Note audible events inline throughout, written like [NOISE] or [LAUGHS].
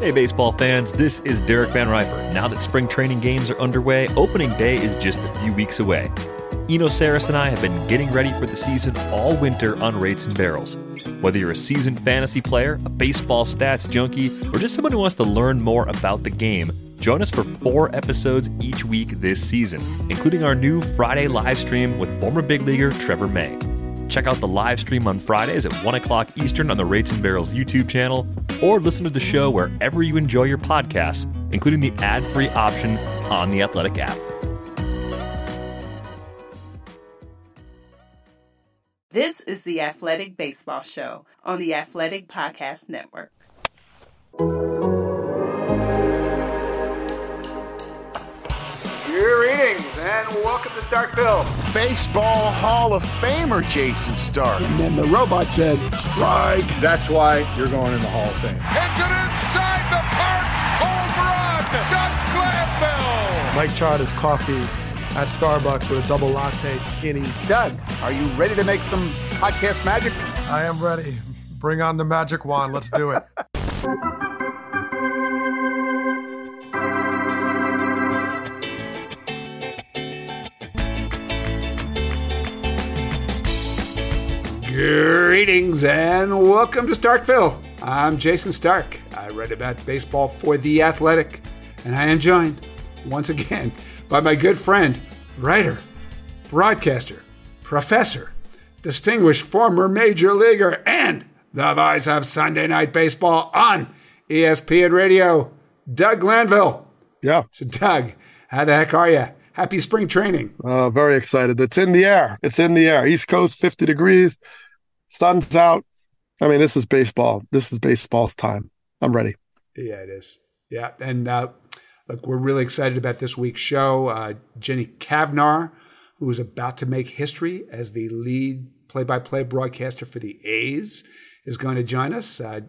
Hey, baseball fans, this is Derek Van Riper. Now that spring training games are underway, opening day is just a few weeks away. Eno Sarris and I have been getting ready for the season all winter on Rates and Barrels. Whether you're a seasoned fantasy player, a baseball stats junkie, or just someone who wants to learn more about the game, join us for four episodes each week this season, including our new Friday live stream with former big leaguer Trevor May. Check out the live stream on Fridays at 1 o'clock Eastern on the Rates and Barrels YouTube channel, or listen to the show wherever you enjoy your podcasts, including the ad free option on the Athletic app. This is the Athletic Baseball Show on the Athletic Podcast Network. Greetings and welcome to Starkville. Baseball Hall of Famer Jayson Stark. And then the robot said, strike. That's why you're going in the Hall of Fame. It's an inside the park home run. Doug Glanville. Mike tried his coffee at Starbucks with a double latte, skinny. Doug, are you ready to make some podcast magic? I am ready. Bring on the magic wand. Let's do it. [LAUGHS] Greetings and welcome to Starkville. I'm Jayson Stark. I write about baseball for The Athletic, and I am joined once again [LAUGHS] by my good friend, writer, broadcaster, professor, distinguished former major leaguer, and the voice of Sunday Night Baseball on ESPN Radio, Doug Glanville. Yeah. So, Doug, how the heck are you? Happy spring training. Uh, very excited. It's in the air. It's in the air. East Coast, 50 degrees, sun's out. I mean, this is baseball. This is baseball's time. I'm ready. Yeah, it is. Yeah. And uh, look, we're really excited about this week's show. Uh, Jenny Cavnar, who is about to make history as the lead play by play broadcaster for the A's, is going to join us. Uh,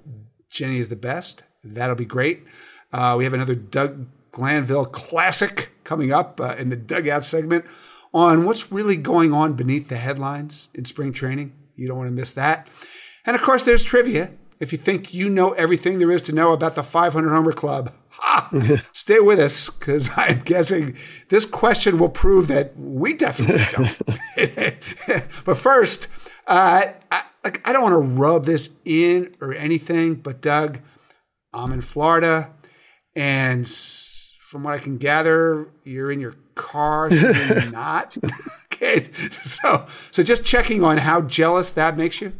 Jenny is the best. That'll be great. Uh, we have another Doug Glanville classic coming up uh, in the dugout segment on what's really going on beneath the headlines in spring training. You don't want to miss that. And of course, there's trivia. If you think you know everything there is to know about the 500 Homer Club, ha, [LAUGHS] stay with us because [LAUGHS] I'm guessing this question will prove that we definitely [LAUGHS] don't. but first, uh, I, like, I don't want to rub this in or anything, but Doug, I'm in Florida, and from what I can gather, you're in your car, so you're [LAUGHS] not. [LAUGHS] okay, so so just checking on how jealous that makes you.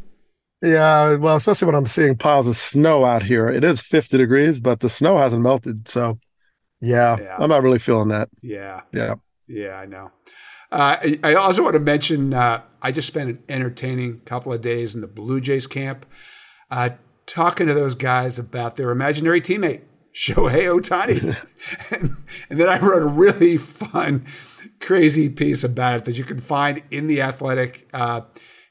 Yeah, well, especially when I'm seeing piles of snow out here. It is 50 degrees, but the snow hasn't melted. So, yeah, Yeah. I'm not really feeling that. Yeah, Yeah. yeah, I know. Uh, I also want to mention uh, I just spent an entertaining couple of days in the Blue Jays camp, uh, talking to those guys about their imaginary teammate Shohei Ohtani, and, [LAUGHS] and then I wrote a really fun, crazy piece about it that you can find in the Athletic. Uh,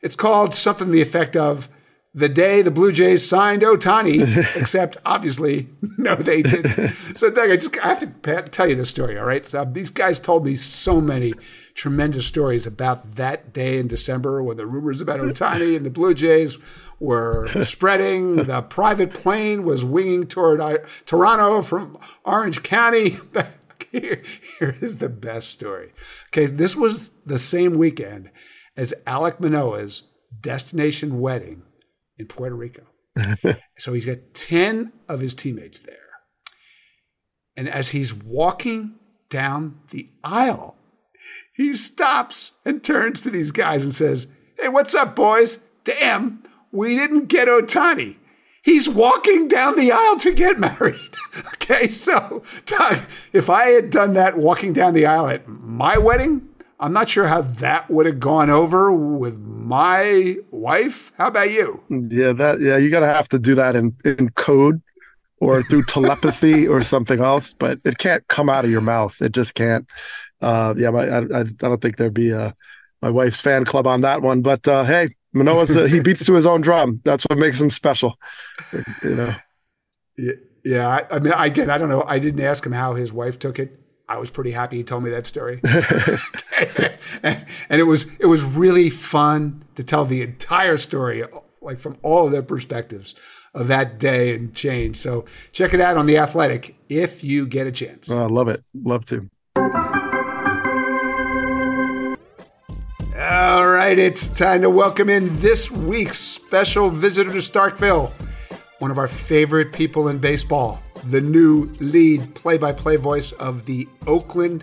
it's called something to the effect of the day the Blue Jays signed Ohtani, [LAUGHS] except obviously, no, they didn't. So, Doug, I just I have to pa- tell you this story, all right? So, these guys told me so many tremendous stories about that day in December when the rumors about Ohtani and the Blue Jays were spreading. [LAUGHS] The private plane was winging toward uh, Toronto from Orange County. [LAUGHS] Here, here is the best story. Okay, this was the same weekend as Alek Manoah's destination wedding in Puerto Rico. [LAUGHS] so he's got 10 of his teammates there. And as he's walking down the aisle, he stops and turns to these guys and says, Hey, what's up, boys? Damn, we didn't get Ohtani. He's walking down the aisle to get married. [LAUGHS] okay, so Doug, if I had done that walking down the aisle at my wedding, I'm not sure how that would have gone over with my wife. How about you? Yeah, that yeah, you gotta have to do that in, in code or through telepathy [LAUGHS] or something else, but it can't come out of your mouth. It just can't. Uh, yeah, my, I, I I don't think there'd be a my wife's fan club on that one. But uh, hey, Manoah's uh, he beats to his own drum. That's what makes him special. You know. Yeah, yeah. I, I mean, again, I don't know. I didn't ask him how his wife took it. I was pretty happy he told me that story, and, [LAUGHS] [LAUGHS] and it was it was really fun to tell the entire story like from all of their perspectives of that day and change. So check it out on The Athletic if you get a chance. Oh, I love it. Love to. All right, it's time to welcome in this week's special visitor to Starkville, one of our favorite people in baseball, the new lead play by play voice of the Oakland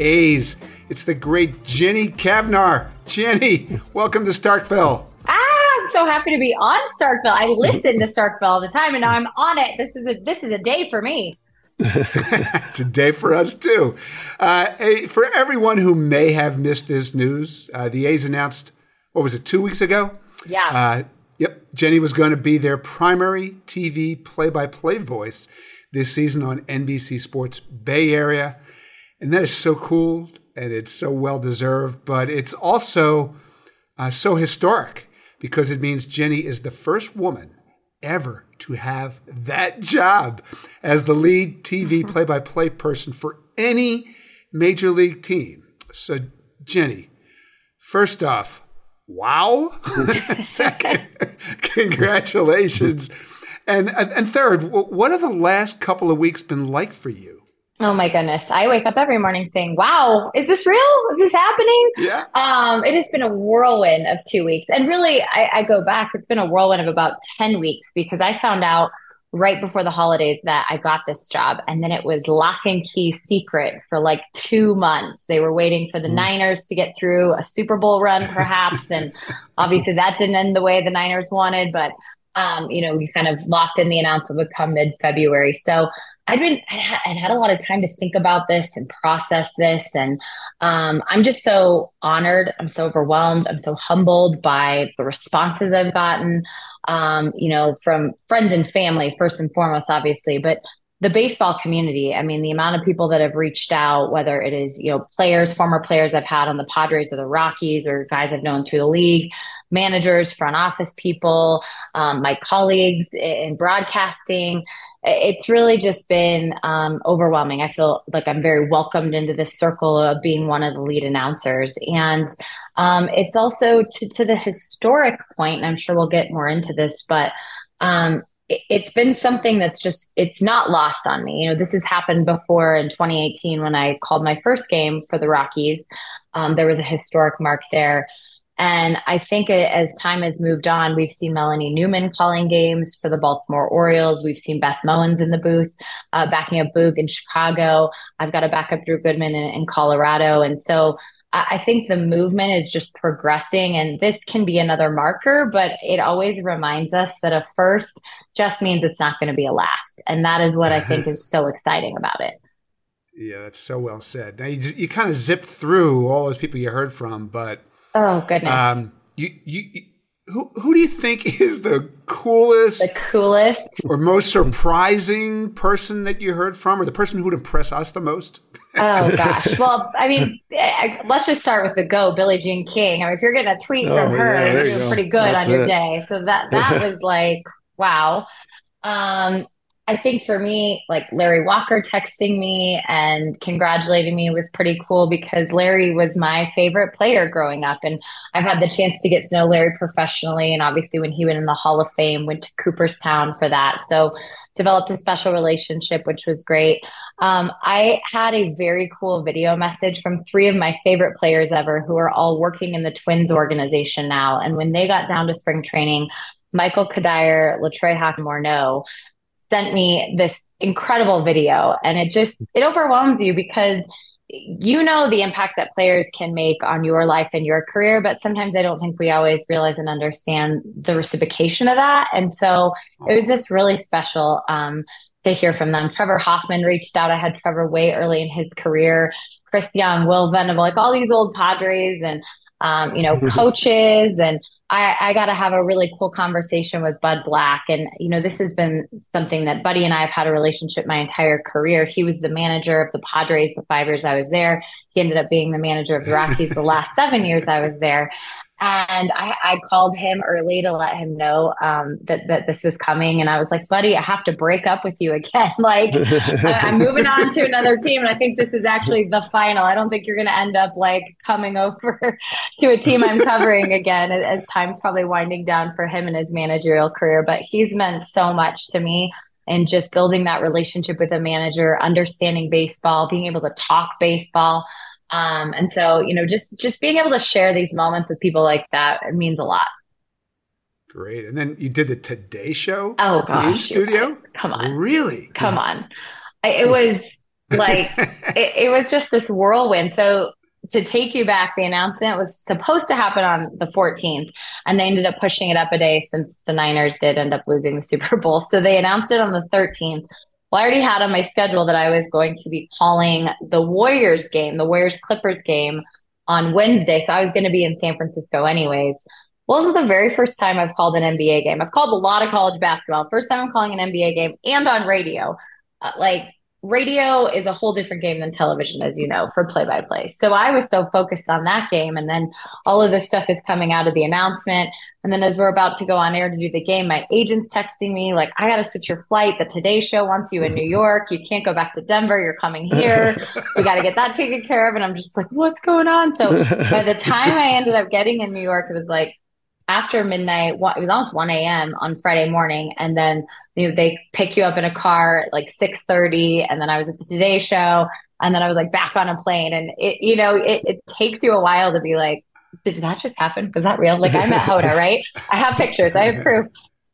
A's. It's the great Jenny Cavnar. Jenny, welcome to Starkville. Ah, I'm so happy to be on Starkville. I listen to Starkville all the time, and now I'm on it. This is a this is a day for me. It's a day for us too. Uh, for everyone who may have missed this news, uh, the A's announced what was it two weeks ago? Yeah. Uh, yep, Jenny was going to be their primary TV play-by-play voice this season on NBC Sports Bay Area, and that is so cool and it's so well deserved. But it's also uh, so historic because it means Jenny is the first woman ever to have that job as the lead TV play by play person for any major league team. So, Jenny, first off, wow. [LAUGHS] Second, congratulations. And, and third, what have the last couple of weeks been like for you? Oh my goodness. I wake up every morning saying, wow, is this real? Is this happening? Yeah. Um, it has been a whirlwind of two weeks. And really, I, I go back, it's been a whirlwind of about 10 weeks because I found out right before the holidays that I got this job. And then it was lock and key secret for like two months. They were waiting for the mm. Niners to get through a Super Bowl run, perhaps. and obviously that didn't end the way the Niners wanted, but um, you know, we kind of locked in the announcement would come mid February. So I'd been, I'd had a lot of time to think about this and process this. And um, I'm just so honored. I'm so overwhelmed. I'm so humbled by the responses I've gotten, um, you know, from friends and family, first and foremost, obviously, but the baseball community. I mean, the amount of people that have reached out, whether it is, you know, players, former players I've had on the Padres or the Rockies or guys I've known through the league, managers, front office people, um, my colleagues in broadcasting. It's really just been um, overwhelming. I feel like I'm very welcomed into this circle of being one of the lead announcers. And um, it's also to, to, the historic point, and I'm sure we'll get more into this, but um, it's been something that's just it's not lost on me you know this has happened before in 2018 when i called my first game for the rockies um, there was a historic mark there and I think as time has moved on, we've seen Melanie Newman calling games for the Baltimore Orioles. We've seen Beth Mowins in the booth, uh, backing up Boog in Chicago. I've got a backup Drew Goodman in, in Colorado. And so I think the movement is just progressing, and this can be another marker, but it always reminds us that a first just means it's not going to be a last. And that is what I think [LAUGHS] is so exciting about it. Yeah, that's so well said. Now, you, you kind of zipped through all those people you heard from, but Oh goodness. Um, you, you, you, who who do you think [LAUGHS] is the coolest, the coolest, or most surprising person that you heard from, or the person who would impress us the most? Oh [LAUGHS] gosh. Well, I mean, let's just start with the go, Billie Jean King. I mean, if you're getting a tweet oh, from her, yeah, you're go. pretty good That's on your it. day. So that [LAUGHS] that was like wow. Um, I think for me, like Larry Walker texting me and congratulating me was pretty cool because Larry was my favorite player growing up. And I've had the chance to get to know Larry professionally. And obviously, when he went in the Hall of Fame, went to Cooperstown for that. So, developed a special relationship, which was great. Um, I had a very cool video message from three of my favorite players ever who are all working in the Twins organization now. And when they got down to spring training, Michael Cuddyer, LaTroy Morneau sent me this incredible video and it just it overwhelms you because you know the impact that players can make on your life and your career but sometimes i don't think we always realize and understand the reciprocation of that. And so it was just really special um, to hear from them. Trevor hoffman reached out i had trevor way early in his career. Chris young will venable like all these old padres and um, you know [LAUGHS] coaches and I, I got to have a really cool conversation with Bud Black. And, you know, this has been something that Buddy and I have had a relationship my entire career. He was the manager of the Padres the five years I was there. He ended up being the manager of the Rockies the last seven years I was there. And I, I, called him early to let him know um, that that this was coming, and I was like, "Buddy, I have to break up with you again. [LAUGHS] like, I, am [LAUGHS] moving on to another team, and I think this is actually the final. I don't think you're going to end up like coming over [LAUGHS] to a team I'm covering again, as time's probably winding down for him and his managerial career. But he's meant so much to me and just building that relationship with a manager, understanding baseball, being able to talk baseball. Um, and so, you know, just just being able to share these moments with people like that it means a lot. Great. And then you did the Today Show. Oh gosh, in studio. Come on, really? Come on. I, it was like [LAUGHS] it, it was just this whirlwind. So to take you back, the announcement was supposed to happen on the 14th, and they ended up pushing it up a day since the Niners did end up losing the Super Bowl. So they announced it on the 13th. Well, I already had on my schedule that I was going to be calling the Warriors game, the Warriors Clippers game on Wednesday. So I was going to be in San Francisco anyways. Well, this was the very first time I've called an NBA game. I've called a lot of college basketball. First time I'm calling an NBA game and on radio. Uh, like radio is a whole different game than television, as you know, for play by play. So I was so focused on that game. And then all of this stuff is coming out of the announcement. And then as we're about to go on air to do the game, my agent's texting me, like, I got to switch your flight. The Today Show wants you in New [LAUGHS] York. You can't go back to Denver. You're coming here. We got to get that taken care of. And I'm just like, what's going on? So by the time I ended up getting in New York, it was like, after midnight, it was almost 1 a.m. on Friday morning. And then you know, they pick you up in a car at like 6.30. And then I was at the Today Show. And then I was like back on a plane. And it, you know, it, it takes you a while to be like, did that just happen? Was that real? Like I met Hoda, [LAUGHS] right? I have pictures, I have proof.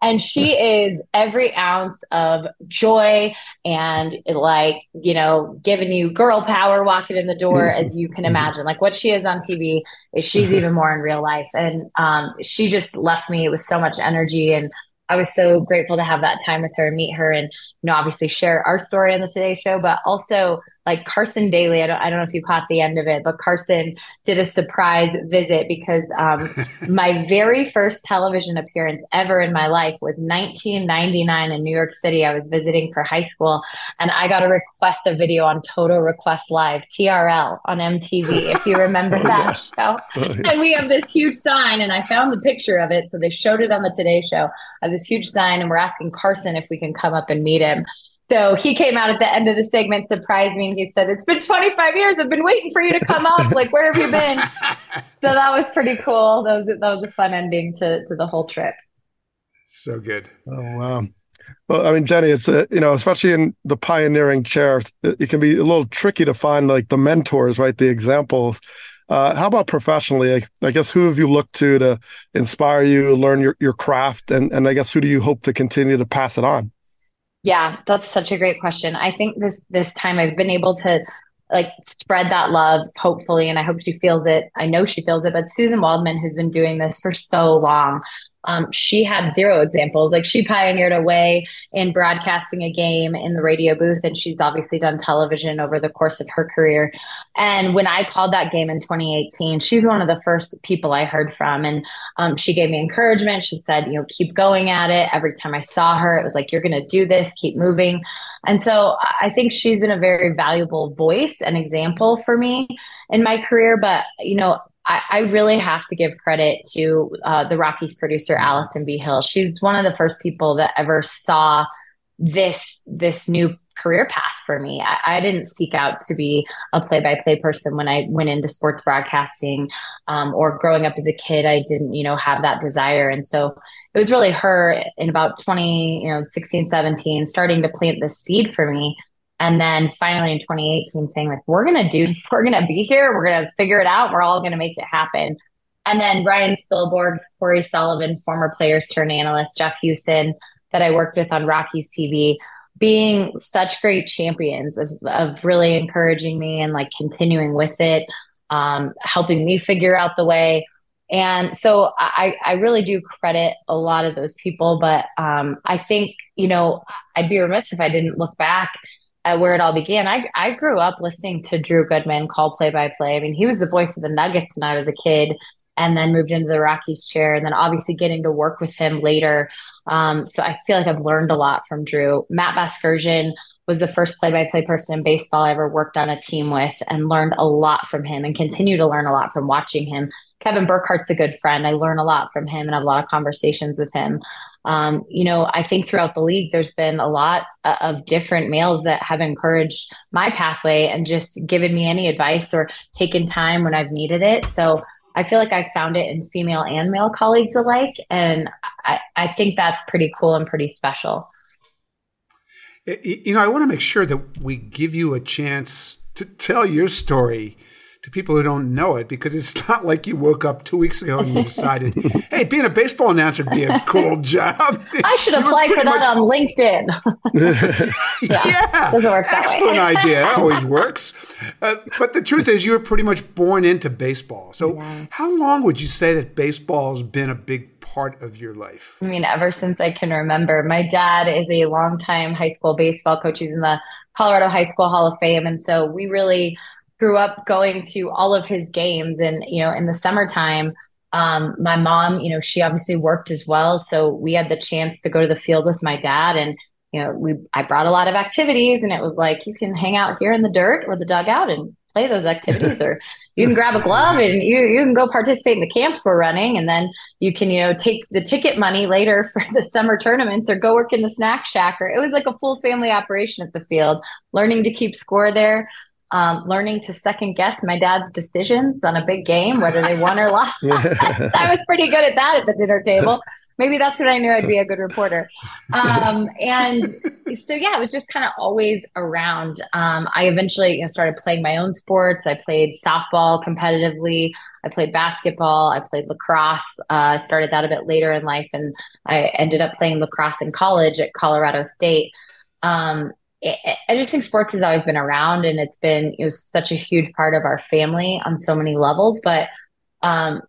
And she is every ounce of joy and like, you know, giving you girl power walking in the door as you can imagine. Like what she is on TV is she's even more in real life. And um, she just left me with so much energy. And I was so grateful to have that time with her and meet her. And, you know, obviously share our story on the Today Show, but also like Carson Daly. I don't, I don't know if you caught the end of it, but Carson did a surprise visit because um, [LAUGHS] my very first television appearance ever in my life was 1999 in New York City. I was visiting for high school and I got a request a video on Total Request Live, TRL on MTV, if you remember [LAUGHS] that show. And we have this huge sign and I found the picture of it. So they showed it on the Today Show of this huge sign and we're asking Carson if we can come up and meet him. So he came out at the end of the segment, surprised me, and he said, "It's been 25 years. I've been waiting for you to come up. Like, where have you been?" [LAUGHS] so that was pretty cool. That was that was a fun ending to to the whole trip. So good. Oh wow. Well, I mean, Jenny, it's a, you know, especially in the pioneering chair, it can be a little tricky to find like the mentors, right? The examples. Uh, how about professionally? I, I, guess who have you looked to to inspire you, learn your, your craft, and and I guess who do you hope to continue to pass it on? Yeah, that's such a great question. I think this this time I've been able to like spread that love, hopefully, and I hope she feels it. I know she feels it, but Suzyn Waldman, who's been doing this for so long, um, she had zero examples. Like she pioneered a way in broadcasting a game in the radio booth, and she's obviously done television over the course of her career. And when I called that game in 2018, she's one of the first people I heard from, and um, she gave me encouragement. She said, "You know, keep going at it." Every time I saw her, it was like, "You're going to do this. Keep moving." And so I think she's been a very valuable voice and example for me in my career. But you know, I, I, really have to give credit to uh, the Rockies producer Allison B. Hill. She's one of the first people that ever saw this this new career path for me. I, I didn't seek out to be a play-by-play person when I went into sports broadcasting, um, or growing up as a kid. I didn't, you know, have that desire, and so it was really her in about twenty, you know, 16, 17, starting to plant the seed for me and then finally in 2018, saying, like, we're going to do, [LAUGHS] we're going to be here, we're going to figure it out, we're all going to make it happen. And then Ryan Spilborghs, Cory Sullivan, former players turn analyst, Jeff Huson, that I worked with on Rockies TV, being such great champions of, of really encouraging me and like continuing with it, um, helping me figure out the way. And so I, I really do credit a lot of those people, but um, I think, you know, I'd be remiss if I didn't look back at where it all began. I I grew up listening to Drew Goodman call play by play. I mean, he was the voice of the Nuggets when I was a kid, and then moved into the Rockies chair, and then obviously getting to work with him later. Um, so I feel like I've learned a lot from Drew. Matt Vasgersian was the first play by play person in baseball I ever worked on a team with, and learned a lot from him, and continue to learn a lot from watching him Kevin Burkhardt's a good friend. I learn a lot from him and have a lot of conversations with him. Um, you know, I think throughout the league, there's been a lot uh, of different males that have encouraged my pathway and just given me any advice or taken time when I've needed it. So I feel like I found it in female and male colleagues alike. And I, I think that's pretty cool and pretty special. You know, I want to make sure that we give you a chance to tell your story to people who don't know it because it's [LAUGHS] not like you woke up two weeks ago and you decided, [LAUGHS] hey, being a baseball announcer would be a cool job. [LAUGHS] I should apply for that much... on LinkedIn. yeah, yeah. doesn't work that excellent idea. That always works. Uh, but the truth is, you were pretty much born into baseball. So, yeah. how long would you say that baseball has been a big part of your life? I mean, ever since I can remember. My dad is a longtime high school baseball coach. He's in the Colorado High School Hall of Fame. And so we really grew up going to all of his games. And, you know, in the summertime, um, my mom, you know, she obviously worked as well. So we had the chance to go to the field with my dad and, you know, we, I brought a lot of activities and it was like, you can hang out here in the dirt or the dugout and play those activities [LAUGHS] or you can grab a glove and you, you can go participate in the camps we're running and then you can you know take the ticket money later [LAUGHS] for the summer tournaments or go work in the snack shack or it was like a full family operation at the field learning to keep score there um, learning to second guess my dad's decisions on a big game, whether they won or lost. [LAUGHS] I was pretty good at that at the dinner table. Maybe that's what I knew I'd be a good reporter. Um, and so, yeah, it was just kind of always around. Um, I eventually you know, started playing my own sports. I played softball competitively. I played basketball. I played lacrosse. Uh, started that a bit later in life, and I ended up playing lacrosse in college at Colorado State. Um, I just think sports has always been around and it's been it was such a huge part of our family on so many levels. But um,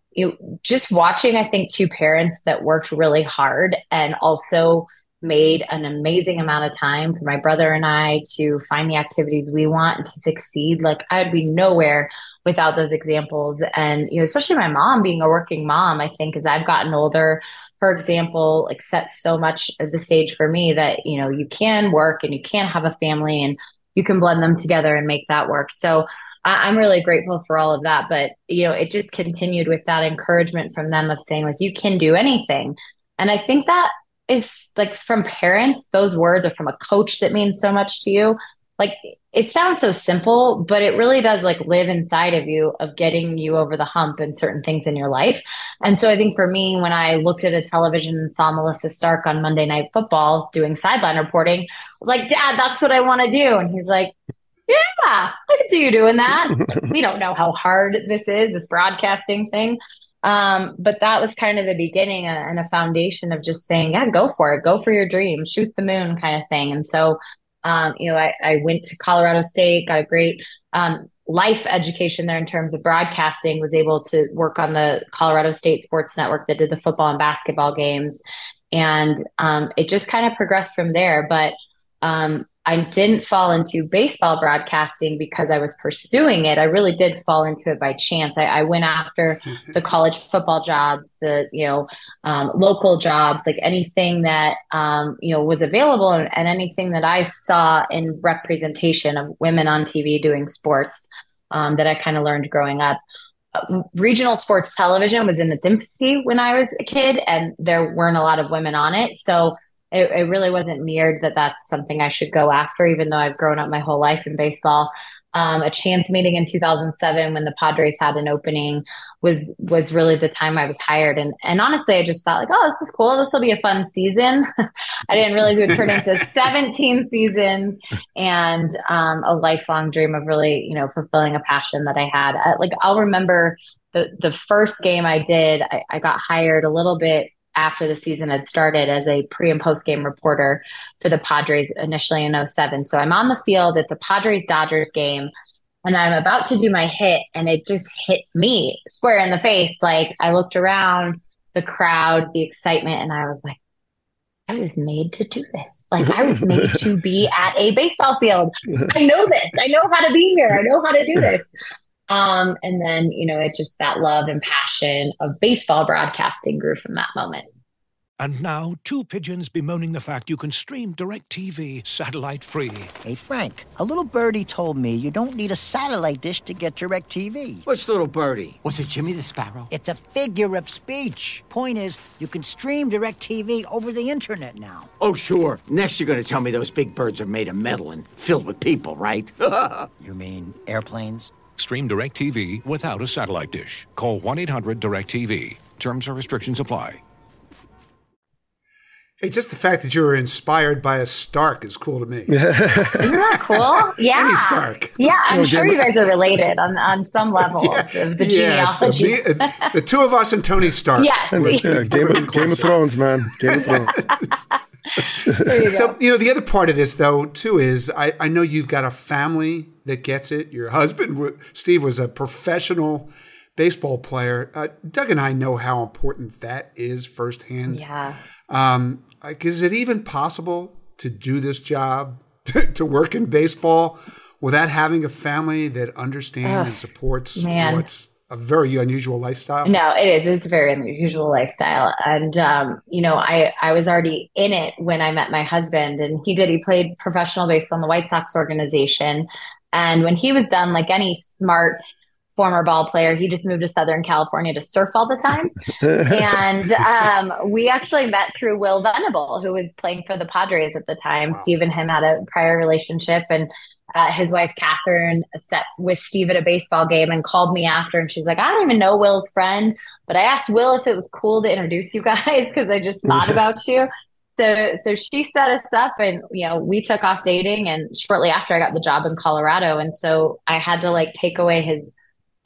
just watching, I think, two parents that worked really hard and also made an amazing amount of time for my brother and I to find the activities we want and to succeed. Like I'd be nowhere without those examples. And, you know, especially my mom being a working mom, I think as I've gotten older, for example, like set so much of the stage for me that, you know, you can work and you can have a family and you can blend them together and make that work. So I, am really grateful for all of that. But, you know, it just continued with that encouragement from them of saying, like, you can do anything. And I think that is like from parents, those words are from a coach that means so much to you like it sounds so simple, but it really does like live inside of you of getting you over the hump and certain things in your life. And so I think for me, when I looked at a television and saw Melissa Stark on Monday Night Football doing sideline reporting, I was like, Dad, that's what I want to do. And he's like, Yeah, I can see you doing that. [LAUGHS] we don't know how hard this is, this broadcasting thing. Um, but that was kind of the beginning and a foundation of just saying, yeah, go for it, go for your dream, shoot the moon kind of thing. And so um, you know, I, I, went to Colorado State, got a great um, life education there in terms of broadcasting, was able to work on the Colorado State Sports Network that did the football and basketball games. And um, it just kind of progressed from there. But um, I didn't fall into baseball broadcasting because I was pursuing it. I really did fall into it by chance. I, I went after the college football jobs, the you know um, local jobs, like anything that um, you know was available, and, and, anything that I saw in representation of women on TV doing sports um, that I kind of learned growing up. Uh, regional sports television was in its infancy when I was a kid, and there weren't a lot of women on it, so it, it really wasn't mirrored that that's something I should go after, even though I've grown up my whole life in baseball. Um, a chance meeting in 2007 when the Padres had an opening was was really the time I was hired. And and honestly, I just thought like, oh, this is cool. This will be a fun season. [LAUGHS] I didn't realize it would turn into [LAUGHS] 17 seasons and um, a lifelong dream of really, you know, fulfilling a passion that I had. Uh, like I'll remember the the first game I did. I, I got hired a little bit after the season had started as a pre and post game reporter for the Padres initially in 07. So I'm on the field. It's a Padres Dodgers game. And I'm about to do my hit, and it just hit me square in the face. Like I looked around, the crowd, the excitement, and I was like, I was made to do this. Like I was made to be [LAUGHS] at a baseball field. I know this. I know how to be here. I know how to do this. Um, and then, you know, it just that love and passion of baseball broadcasting grew from that moment. And now, two pigeons bemoaning the fact you can stream DirecTV satellite free. Hey, Frank, a little birdie told me you don't need a satellite dish to get DirecTV. What's little birdie? Was it Jimmy the Sparrow? It's a figure of speech. Point is, you can stream DirecTV over the internet now. Oh, sure. Next, you're going to tell me those big birds are made of metal and filled with people, right? [LAUGHS] you mean airplanes? Stream DirecTV without a satellite dish. Call 1 800 DirecTV. Terms and restrictions apply. Hey, just the fact that you were inspired by a Stark is cool to me. [LAUGHS] Isn't that cool? Yeah. Any Stark. Yeah, I'm sure you guys are related on, on some [LAUGHS] level yeah. of the yeah, genealogy. The, uh, the, two of us and Tony Stark. Yes. Yeah, Game, of, Game of Thrones, man. Game of [LAUGHS] Thrones. [LAUGHS] you so, you know, the other part of this, though, too, is I, I know you've got a family that gets it. Your husband, Steve, was a professional baseball player. Uh, Doug and I know how important that is firsthand. Yeah. Um, like, is it even possible to do this job, [LAUGHS] to, to work in baseball, without having a family that understands and supports man. what's a very unusual lifestyle? No, it is. It's a very unusual lifestyle. And, um, you know, I, I was already in it when I met my husband, and he did. He played professional baseball in the White Sox organization. And when he was done, like any smart former ball player. He just moved to Southern California to surf all the time. [LAUGHS] and um, we actually met through Will Venable, who was playing for the Padres at the time. Wow. Steve and him had a prior relationship, and uh, his wife Catherine sat with Steve at a baseball game and called me after, and she's like, "I don't even know Will's friend, but I asked Will if it was cool to introduce you guys [LAUGHS] because I just thought [LAUGHS] about you." So, so she set us up, and you know, we took off dating. And shortly after, I got the job in Colorado, and so I had to like take away his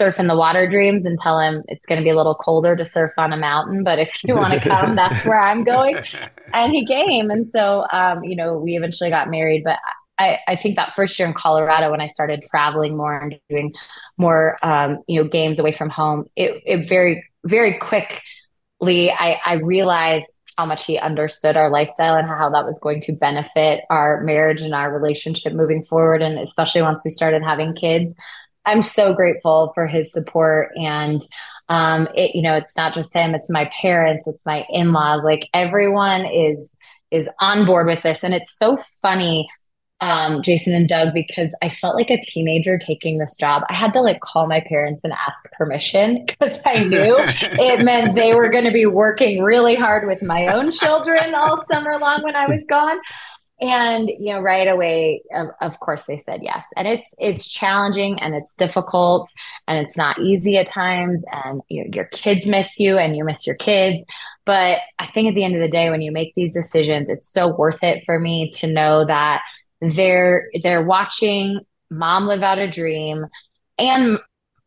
surf in the water dreams and tell him it's going to be a little colder to surf on a mountain but if you want to come that's where i'm going [LAUGHS] and he came and so um, you know we eventually got married but I, I think that first year in colorado when i started traveling more and doing more um, you know games away from home it, it very very quickly I, I realized how much he understood our lifestyle and how that was going to benefit our marriage and our relationship moving forward and especially once we started having kids. I'm so grateful for his support and um it you know it's not just him it's my parents it's my in-laws like everyone is is on board with this. And it's so funny um Jason and Doug because I felt like a teenager taking this job. I had to like call my parents and ask permission [LAUGHS] because I knew [LAUGHS] it meant they were going to be working really hard with my own children all summer long when I was gone. And you know right away of, of, course they said yes. And it's it's challenging and it's difficult and it's not easy at times and you know, your kids miss you and you miss your kids. But i think at the end of the day when you make these decisions it's so worth it for me to know that they're they're watching mom live out a dream and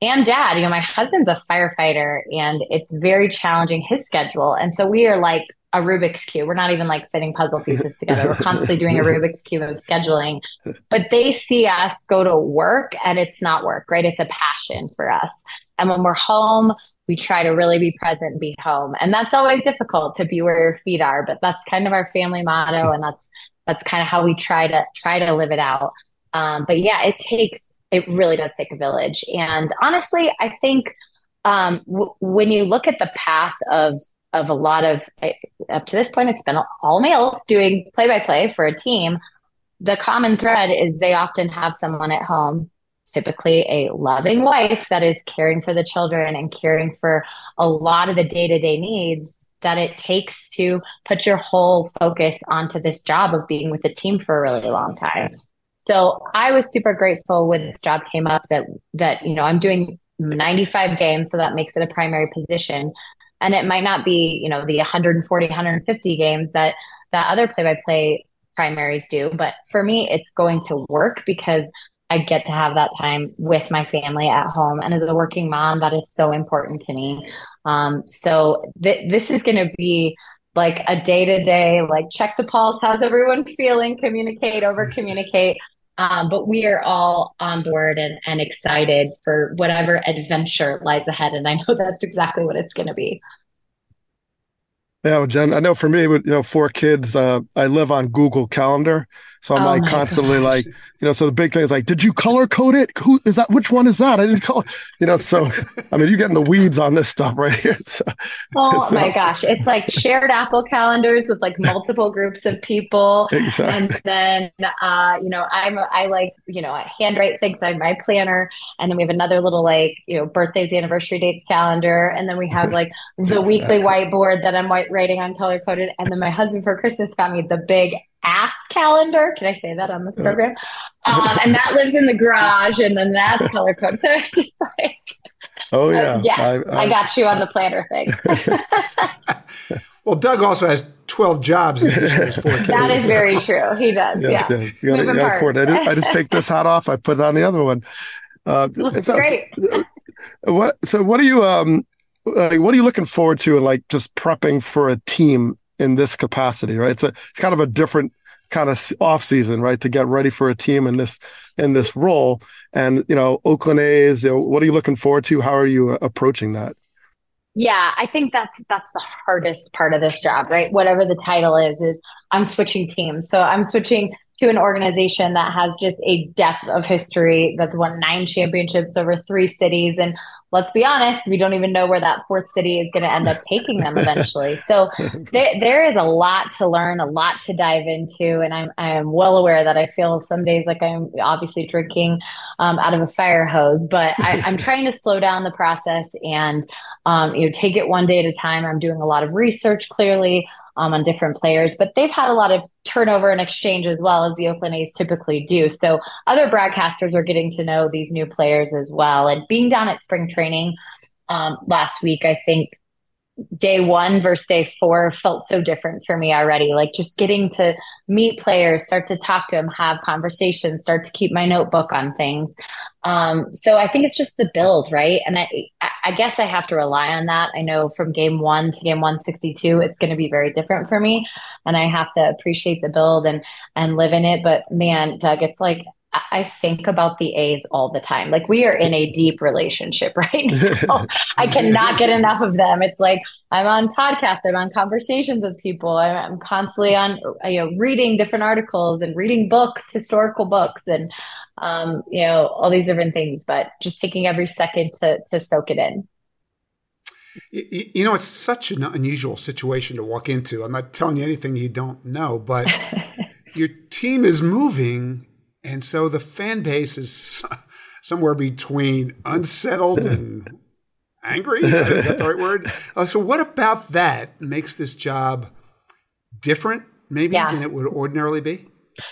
and dad you know my husband's a firefighter and it's very challenging his schedule and so we are like a Rubik's cube. We're not even like fitting puzzle [LAUGHS] pieces together. We're constantly doing a Rubik's cube of scheduling. But they see us go to work and it's not work, right? It's a passion for us. And when we're home, we try to really be present and be home. And that's always difficult to be where your feet are, but that's kind of our family motto and that's that's kind of how we try to try to live it out. Um, but yeah, it takes it really does take a village. And honestly, I think um, w- when you look at the path of of a lot of up to this point it's been all males doing play by play for a team the common thread is they often have someone at home typically a loving wife that is caring for the children and caring for a lot of the day-to-day needs that it takes to put your whole focus onto this job of being with the team for a really long time. So i was super grateful when this job came up that that you know i'm doing 95 games so that makes it a primary position. And it might not be you know the 140 150 games that that other play-by-play primaries do but for me it's going to work because i get to have that time with my family at home and as a working mom that is so important to me um, so th- this is going to be like a day to day like check the pulse how's everyone feeling communicate over communicate um, but we are all on board and, and excited for whatever adventure lies ahead. And I know [LAUGHS] that's exactly what it's going to be. Yeah, well, Jen, I know for me, with you know, four kids, uh, I live on Google Calendar, so I'm Oh like constantly gosh. like, you know, so the big thing is like, did you color code it? Who is that? Which one is that? I didn't color, you know. So, I mean, you get in the weeds on this stuff right here. [LAUGHS] So, Oh so- my gosh. It's like shared Apple calendars with like multiple groups of people. Exactly. And then uh, you know, I'm I like, you know, I handwrite things. Have my planner. And then we have another little like, you know, birthdays, anniversary dates calendar. And then we have [LAUGHS] like the weekly whiteboard that I'm white writing on color coded. And then my husband for Christmas got me the big app calendar. Can I say that on this program? Um, and that lives in the garage and then that's color coded. [LAUGHS] So it's just like oh yeah, yeah, I, got you on the planner thing. [LAUGHS] Well, Doug also has 12 jobs in his four [LAUGHS] kids. that is very true. He does. Yes, yeah. yeah. You gotta, you Moving gotta parts. coordinate. I just, I just take this hat off. I put it on the other one. Uh, That's so, great. What? So, what are you? Um, like, what are you looking forward to? in Like, just prepping for a team in this capacity, right? It's a, it's kind of a different kind of off season, right? To get ready for a team in this in this role, and you know, Oakland A's. You know, what are you looking forward to? How are you approaching that? Yeah, I think that's that's the hardest part of this job, right? Whatever the title is, is I'm switching teams. So I'm switching to an organization that has just a depth of history that's won nine championships over three cities. And let's be honest, we don't even know where that fourth city is going to end up [LAUGHS] taking them eventually. So [LAUGHS] there, there is a lot to learn, a lot to dive into, and I'm I am well aware that I feel some days like I'm obviously drinking um, out of a fire hose, but I, I'm [LAUGHS] trying to slow down the process and um, you know take it one day at a time. I'm doing a lot of research, clearly. Um, on different players, but they've had a lot of turnover and exchange as well as the Oakland A's typically do. So other broadcasters are getting to know these new players as well. And being down at spring training um, last week, I think day one versus day four felt so different for me already. Like just getting to meet players, start to talk to them, have conversations, start to keep my notebook on things. Um, so I think it's just the build, right? And I, I guess I have to rely on that. I know from game one to game 162, it's going to be very different for me. And I have to appreciate the build and, and live in it. But man, Doug, it's like, I think about the A's all the time. Like we are in a deep relationship [LAUGHS] right now. I cannot get enough of them. It's like I'm on podcasts, I'm on conversations with people. I'm, constantly on, you know, reading different articles and reading books, historical books, and um, you know, all these different things. But just taking every second to to soak it in. You know, it's such an unusual situation to walk into. I'm not telling you anything you don't know, but [LAUGHS] your team is moving, and so the fan base is somewhere between unsettled and angry. Is that the right [LAUGHS] word? Uh, so, what about that makes this job different, maybe, Yeah. than it would ordinarily be?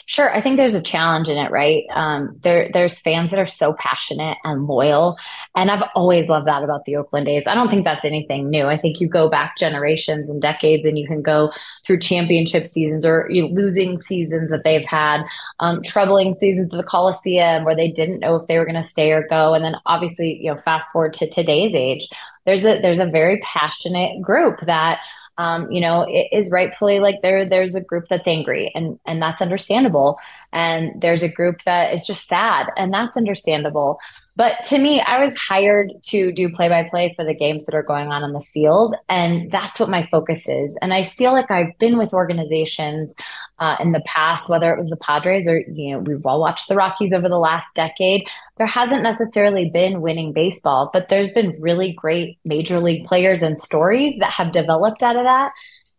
Sure, I think there's a challenge in it, right? Um, there, there's fans that are so passionate and loyal, and I've always loved that about the Oakland A's. I don't think that's anything new. I think you go back generations and decades, and you can go through championship seasons or you know, losing seasons that they've had, um, troubling seasons of the Coliseum where they didn't know if they were going to stay or go, and then obviously, you know, fast forward to today's age, there's a there's a very passionate group that um, you know, it is rightfully like there there's a group that's angry and and that's understandable. And there's a group that is just sad and that's understandable. But to me, I was hired to do play by play for the games that are going on in the field. And that's what my focus is. And I feel like I've been with organizations uh, in the past, whether it was the Padres or, you know, we've all watched the Rockies over the last decade. There hasn't necessarily been winning baseball, but there's been really great major league players and stories that have developed out of that.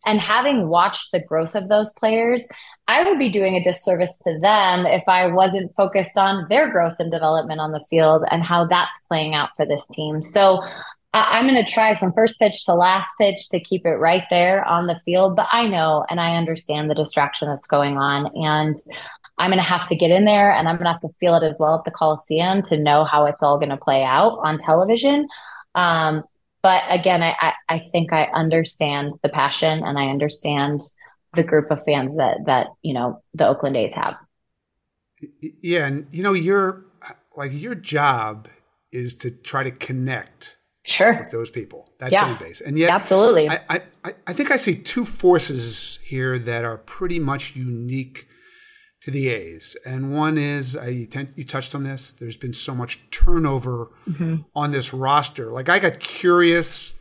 And having watched the growth of those players, I would be doing a disservice to them if I wasn't focused on their growth and development on the field and how that's playing out for this team. So I- I'm going to try from first pitch to last pitch to keep it right there on the field. But I know and I understand the distraction that's going on. And I'm going to have to get in there and I'm going to have to feel it as well at the Coliseum to know how it's all going to play out on television. Um, but again, I, I, I think I understand the passion and I understand the group of fans that that you know the Oakland A's have. Yeah, and you know, your like your job is to try to connect sure with those people, that Yeah. fan base, and yet Absolutely. I, I- I think I see two forces here that are pretty much unique to the A's, and one is I you touched on this. There's been so much turnover Mhm. on this roster. Like I got curious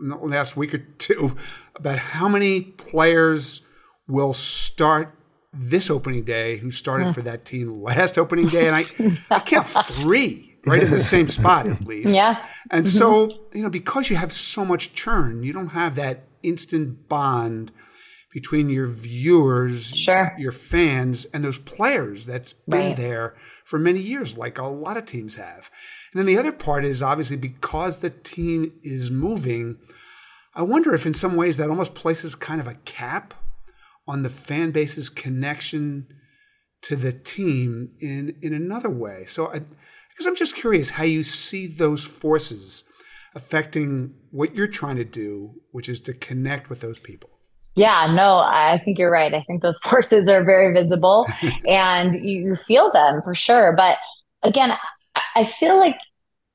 last week or two about how many players will start this opening day who started hmm. for that team last opening day, and I I count [LAUGHS] three right in the same spot at least. Yeah. And mm-hmm. so you know because you have so much churn, you don't have that instant bond between your viewers, Sure. your fans, and those players that's been Right. there for many years, like a lot of teams have. And then the other part is obviously because the team is moving, I wonder if in some ways that almost places kind of a cap on the fan base's connection to the team in in another way. So I because I'm just curious how you see those forces affecting what you're trying to do, which is to connect with those people. Yeah, no, I think you're right. I think those [LAUGHS] forces are very visible [LAUGHS] and you, you feel them for sure. But again, I- I feel like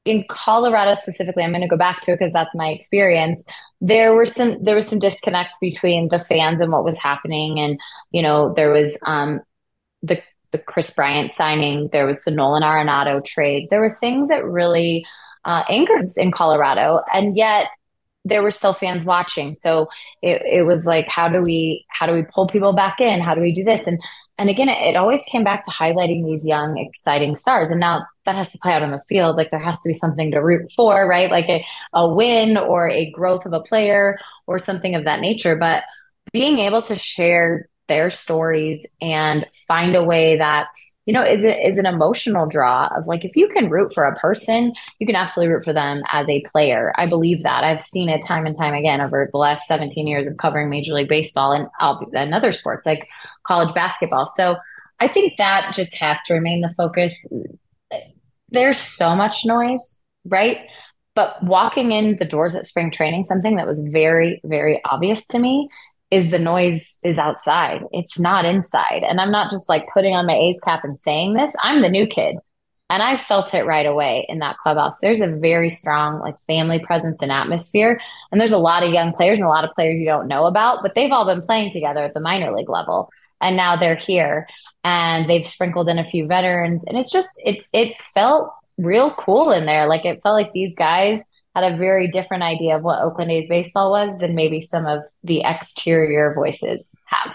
in Colorado specifically, I'm going to go back to it because that's my experience. There were some there was some disconnects between the fans and what was happening, and you know there was um, the the Kris Bryant signing, there was the Nolan Arenado trade. There were things that really uh, angered in Colorado, and yet there were still fans watching. So it, it was like, how do we how do we pull people back in? How do we do this? And and again, it, it always came back to highlighting these young, exciting stars. And now that has to play out on the field. Like there has to be something to root for, right? Like a, a win or a growth of a player or something of that nature. But being able to share their stories and find a way that you know is it is an emotional draw of like if you can root for a person you can absolutely root for them as a player. I believe that. I've seen it time and time again over the last 17 years of covering major league baseball and other sports like college basketball. So i think that just has to remain the focus. There's so much noise right? But walking in the doors at spring training something that was very very obvious to me is the noise is outside. It's not inside. And I'm not just like putting on my ace cap and saying this. I'm the new kid. And I felt it right away in that clubhouse. There's a very strong like family presence and atmosphere. And there's a lot of young players and a lot of players you don't know about, but they've all been playing together at the minor league level. And now they're here and they've sprinkled in a few veterans. And it's just it it felt real cool in there. Like it felt like these guys had a very different idea of what Oakland A's baseball was than maybe some of the exterior voices have.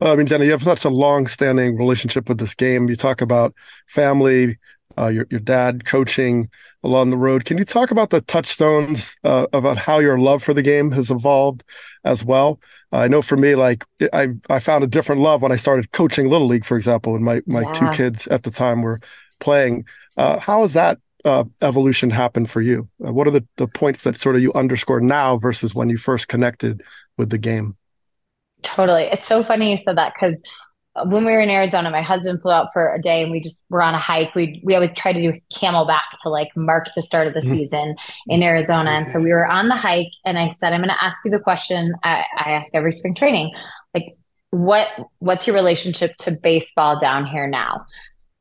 Well, I mean, Jenna, you have such a long-standing relationship with this game. You talk about family, uh, your your dad coaching along the road. Can you talk about the touchstones uh, about how your love for the game has evolved as well? Uh, I know for me, like I I found a different love when I started coaching little league, for example, when my my two kids at the time were playing. Uh, how has that uh, evolution happened for you? Uh, what are the the points that sort of you underscore now versus when you first connected with the game? Totally. It's so funny you said that because when we were in Arizona, my husband flew out for a day and we just were on a hike. We we always try to do Camelback to like mark the start of the season in Arizona. And so we were on the hike and I said, I'm going to ask you the question I, I ask every spring training. Like, what what's your relationship to baseball down here now?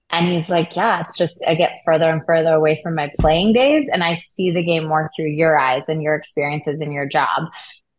And he's like, Yeah, it's just I get further and further away from my playing days and I see the game more through your eyes and your experiences and your job.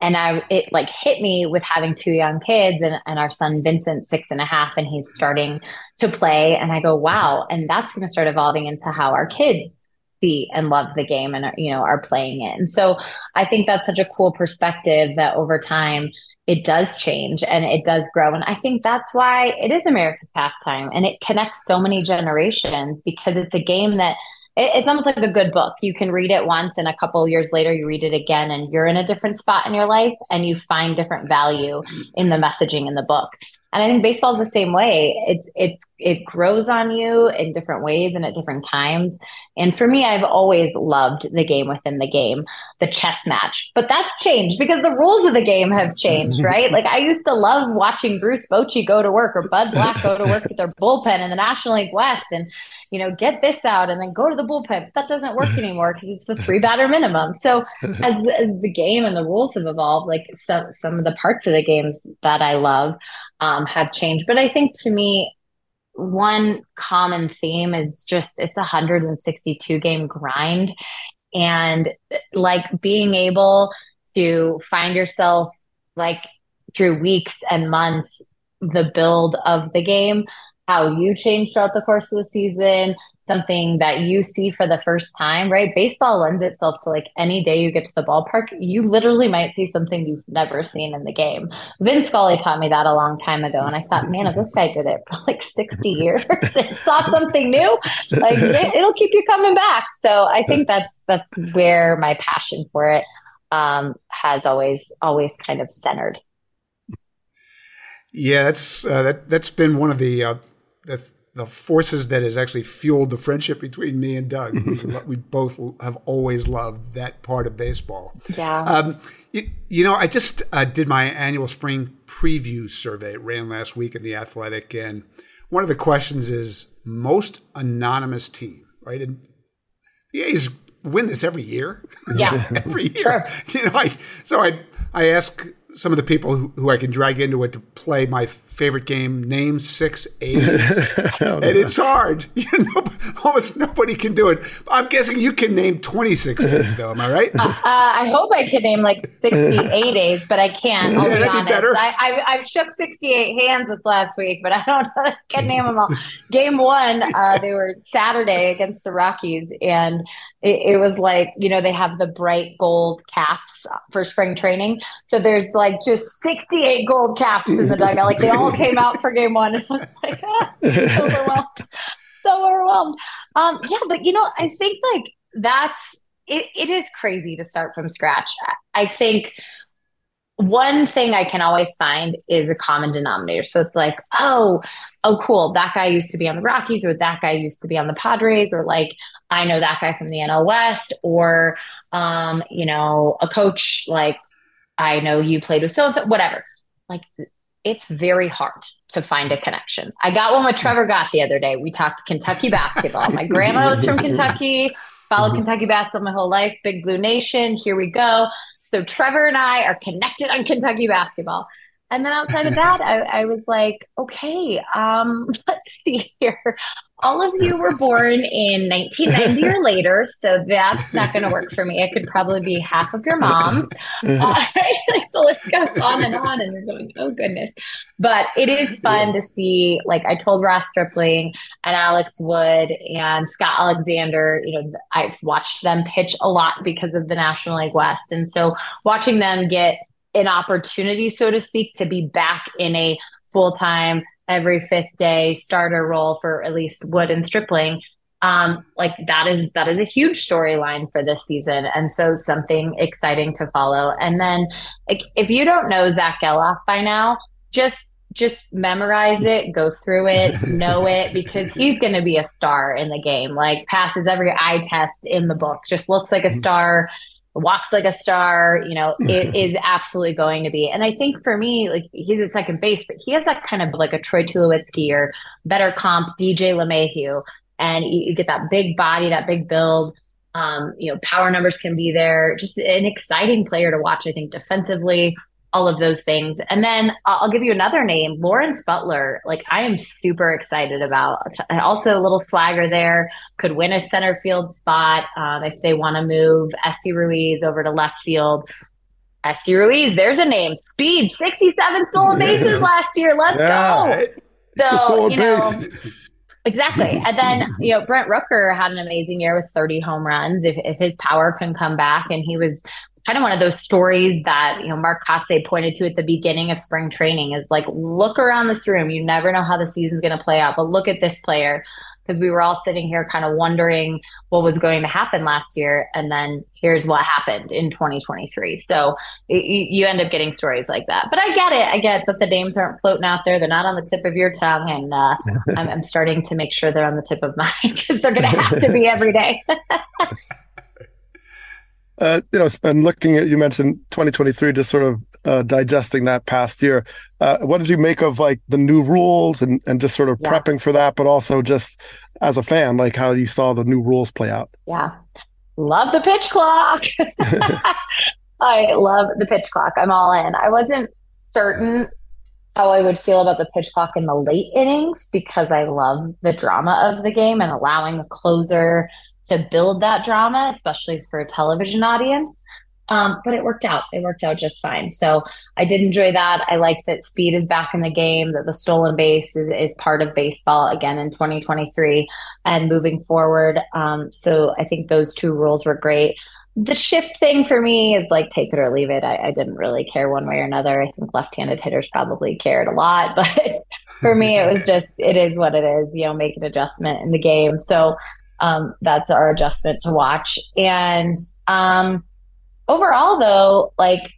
And I it like hit me with having two young kids and, and our son Vincent six and a half and he's starting to play. And I go, Wow, and that's gonna start evolving into how our kids see and love the game and you know are playing it. And so I think that's such a cool perspective that over time it does change and it does grow. And I think that's why it is America's pastime and it connects so many generations because it's a game that it, it's almost like a good book. You can read it once and a couple years later you read it again and you're in a different spot in your life and you find different value in the messaging in the book. And I think baseball is the same way. It's it it grows on you in different ways and at different times. And for me, I've always loved the game within the game, the chess match. But that's changed because the rules of the game have changed, [LAUGHS] right? Like I used to love watching Bruce Bochy go to work or Bud Black go to work [LAUGHS] with their bullpen in the National League West and you know, get this out and then go to the bullpen. But that doesn't work [LAUGHS] anymore because it's the three batter minimum. So [LAUGHS] as as the game and the rules have evolved, like some some of the parts of the games that I love um, have changed. But I think to me, one common theme is just it's a 162 game grind, and like being able to find yourself like through weeks and months the build of the game how you change throughout the course of the season, something that you see for the first time, right? Baseball lends itself to like any day you get to the ballpark, you literally might see something you've never seen in the game. Vin Scully taught me that a long time ago. And I thought, man, if this guy did it for like 60 years [LAUGHS] and saw something new, like it, it'll keep you coming back. So I think that's, that's where my passion for it um, has always, always kind of centered. Yeah, that's uh, that. That's been one of the uh, the the forces that has actually fueled the friendship between me and Doug. we, we, both have always loved that part of baseball. Yeah. Um, you, you, know, I just uh, did my annual spring preview survey. It ran last week in the Athletic, and one of the questions is most anonymous team, right? And the A's win this every year. Yeah, [LAUGHS] every year. Sure. You know, I so I I ask some of the people who, who, I can drag into it to play my favorite game, name six A's. [LAUGHS] and it's hard. [LAUGHS] You know, almost nobody can do it. I'm guessing you can name 26 A's, though. Am I right? Uh, [LAUGHS] uh, I hope I could name like 68 A's, but I can't. I'll yeah, be honest. Be I, have shook 68 hands this last week, but I don't know. I can name them all. Game one, uh, they were Saturday against the Rockies, and it, it, was like you know they have the bright gold caps for spring training so there's like just 68 gold caps in the dugout like they all came out for game one and i was like ah, so overwhelmed so overwhelmed um yeah but you know i think like that's it, it is crazy to start from scratch i think one thing I can always find is a common denominator. So it's like, oh, oh, cool. That guy used to be on the Rockies, or that guy used to be on the Padres, or like, I know that guy from the NL West, or um, you know, a coach like I know you played with so whatever. Like it's very hard to find a connection. I got one with Trevor Gott the other day. We talked Kentucky [LAUGHS] basketball. My grandma was from Kentucky, followed mm-hmm. Kentucky basketball my whole life. Big Blue Nation. Here we go. So Trevor and I are connected on Kentucky basketball. And then outside of that, I, I was like, okay, um, [LAUGHS] let's see here all of you were born in 1990 or later, so that's not going to work for me. I could probably be half of your moms. [LAUGHS] Uh, [LAUGHS] the list goes on and on, and you're going, oh goodness. But it is fun yeah. to see. Like I told Ross Stripling and Alex Wood and Scott Alexander. You know, I've watched them pitch a lot because of the National League West, and so watching them get an opportunity, so to speak, to be back in a full time every fifth day starter role for at least Wood and Stripling. Um, like that is that is a huge storyline for this season, and so something exciting to follow. And then, like, if you don't know Zach Gelof by now, just just memorize it, go through it, know it, [LAUGHS] because he's going to be a star in the game. Like passes every eye test in the book, just looks like a mm-hmm. star walks like a star, you know, [LAUGHS] it is absolutely going to be. And I think for me, like he's at second base, but he has that kind of like a Troy Tulowitzki or better comp DJ LeMahieu. And you, you get that big body, that big build. Um, you know, power numbers can be there. Just an exciting player to watch, I think, defensively all of those things. And then I'll give you another name, Lawrence Butler. Like I am super excited about. Also, a little swagger there. Could win a center field spot um, if they want to move Esteury Ruiz over to left field. Esteury Ruiz, there's a name. Speed, 67 stolen bases last year. Let's yeah. go. So you know. Exactly. And then, [LAUGHS] you know, Brent Rooker had an amazing year with 30 home runs. If, if his power can come back and he was kind of one of those stories that you know Mark Kotsay pointed to at the beginning of spring training is like look around this room. You never know how the season's going to play out, but look at this player because we were all sitting here kind of wondering what was going to happen last year, and then here's what happened in 2023. So it, you end up getting stories like that. But I get it. I get that the names aren't floating out there; they're not on the tip of your tongue, and uh, [LAUGHS] I'm, I'm starting to make sure they're on the tip of mine [LAUGHS] because they're going to have to be every day. [LAUGHS] uh, you know, and looking at you mentioned 2023, just sort of uh, digesting that past year. Uh, what did you make of like the new rules and and just sort of yeah. prepping for that, but also just as a fan, like how you saw the new rules play out? Yeah, love the pitch clock. [LAUGHS] [LAUGHS] I love the pitch clock. I'm all in. I wasn't certain how I would feel about the pitch clock in the late innings because I love the drama of the game and allowing the closer to build that drama, especially for a television audience. Um, but it worked out. It worked out just fine. So I did enjoy that. I like that speed is back in the game, that the stolen base is, is part of baseball again in 2023 and moving forward. Um, so I think those two rules were great. The shift thing for me is like take it or leave it. I, I didn't really care one way or another. I think left handed hitters probably cared a lot, [LAUGHS] but for me, it was [LAUGHS] just, it is what it is, you know, make an adjustment in the game. So um, that's our adjustment to watch. And, um, overall though like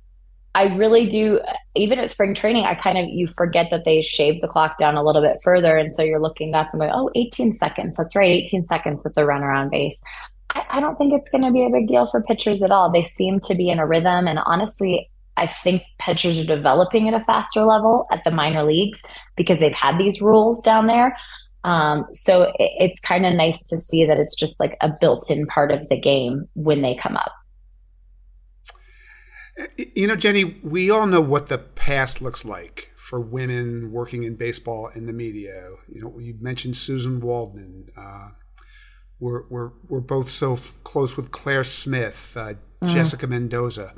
i really do even at spring training i kind of you forget that they shave the clock down a little bit further. And so you're looking back and going oh 18 seconds. That's right. 18 seconds with the run around base. I, I don't think it's going to be a big deal for pitchers at all. They seem to be in a rhythm. And honestly I think pitchers are developing at a faster level at the minor leagues because they've had these rules down there. Um, so it, it's kind of nice to see that it's just like a built in part of the game when they come up. You know, Jenny, we all know what the past looks like for women working in baseball in the media. You know, you mentioned Suzyn Waldman. Uh, we're, we're, we're both so f- close with Claire Smith, uh, mm. Jessica Mendoza.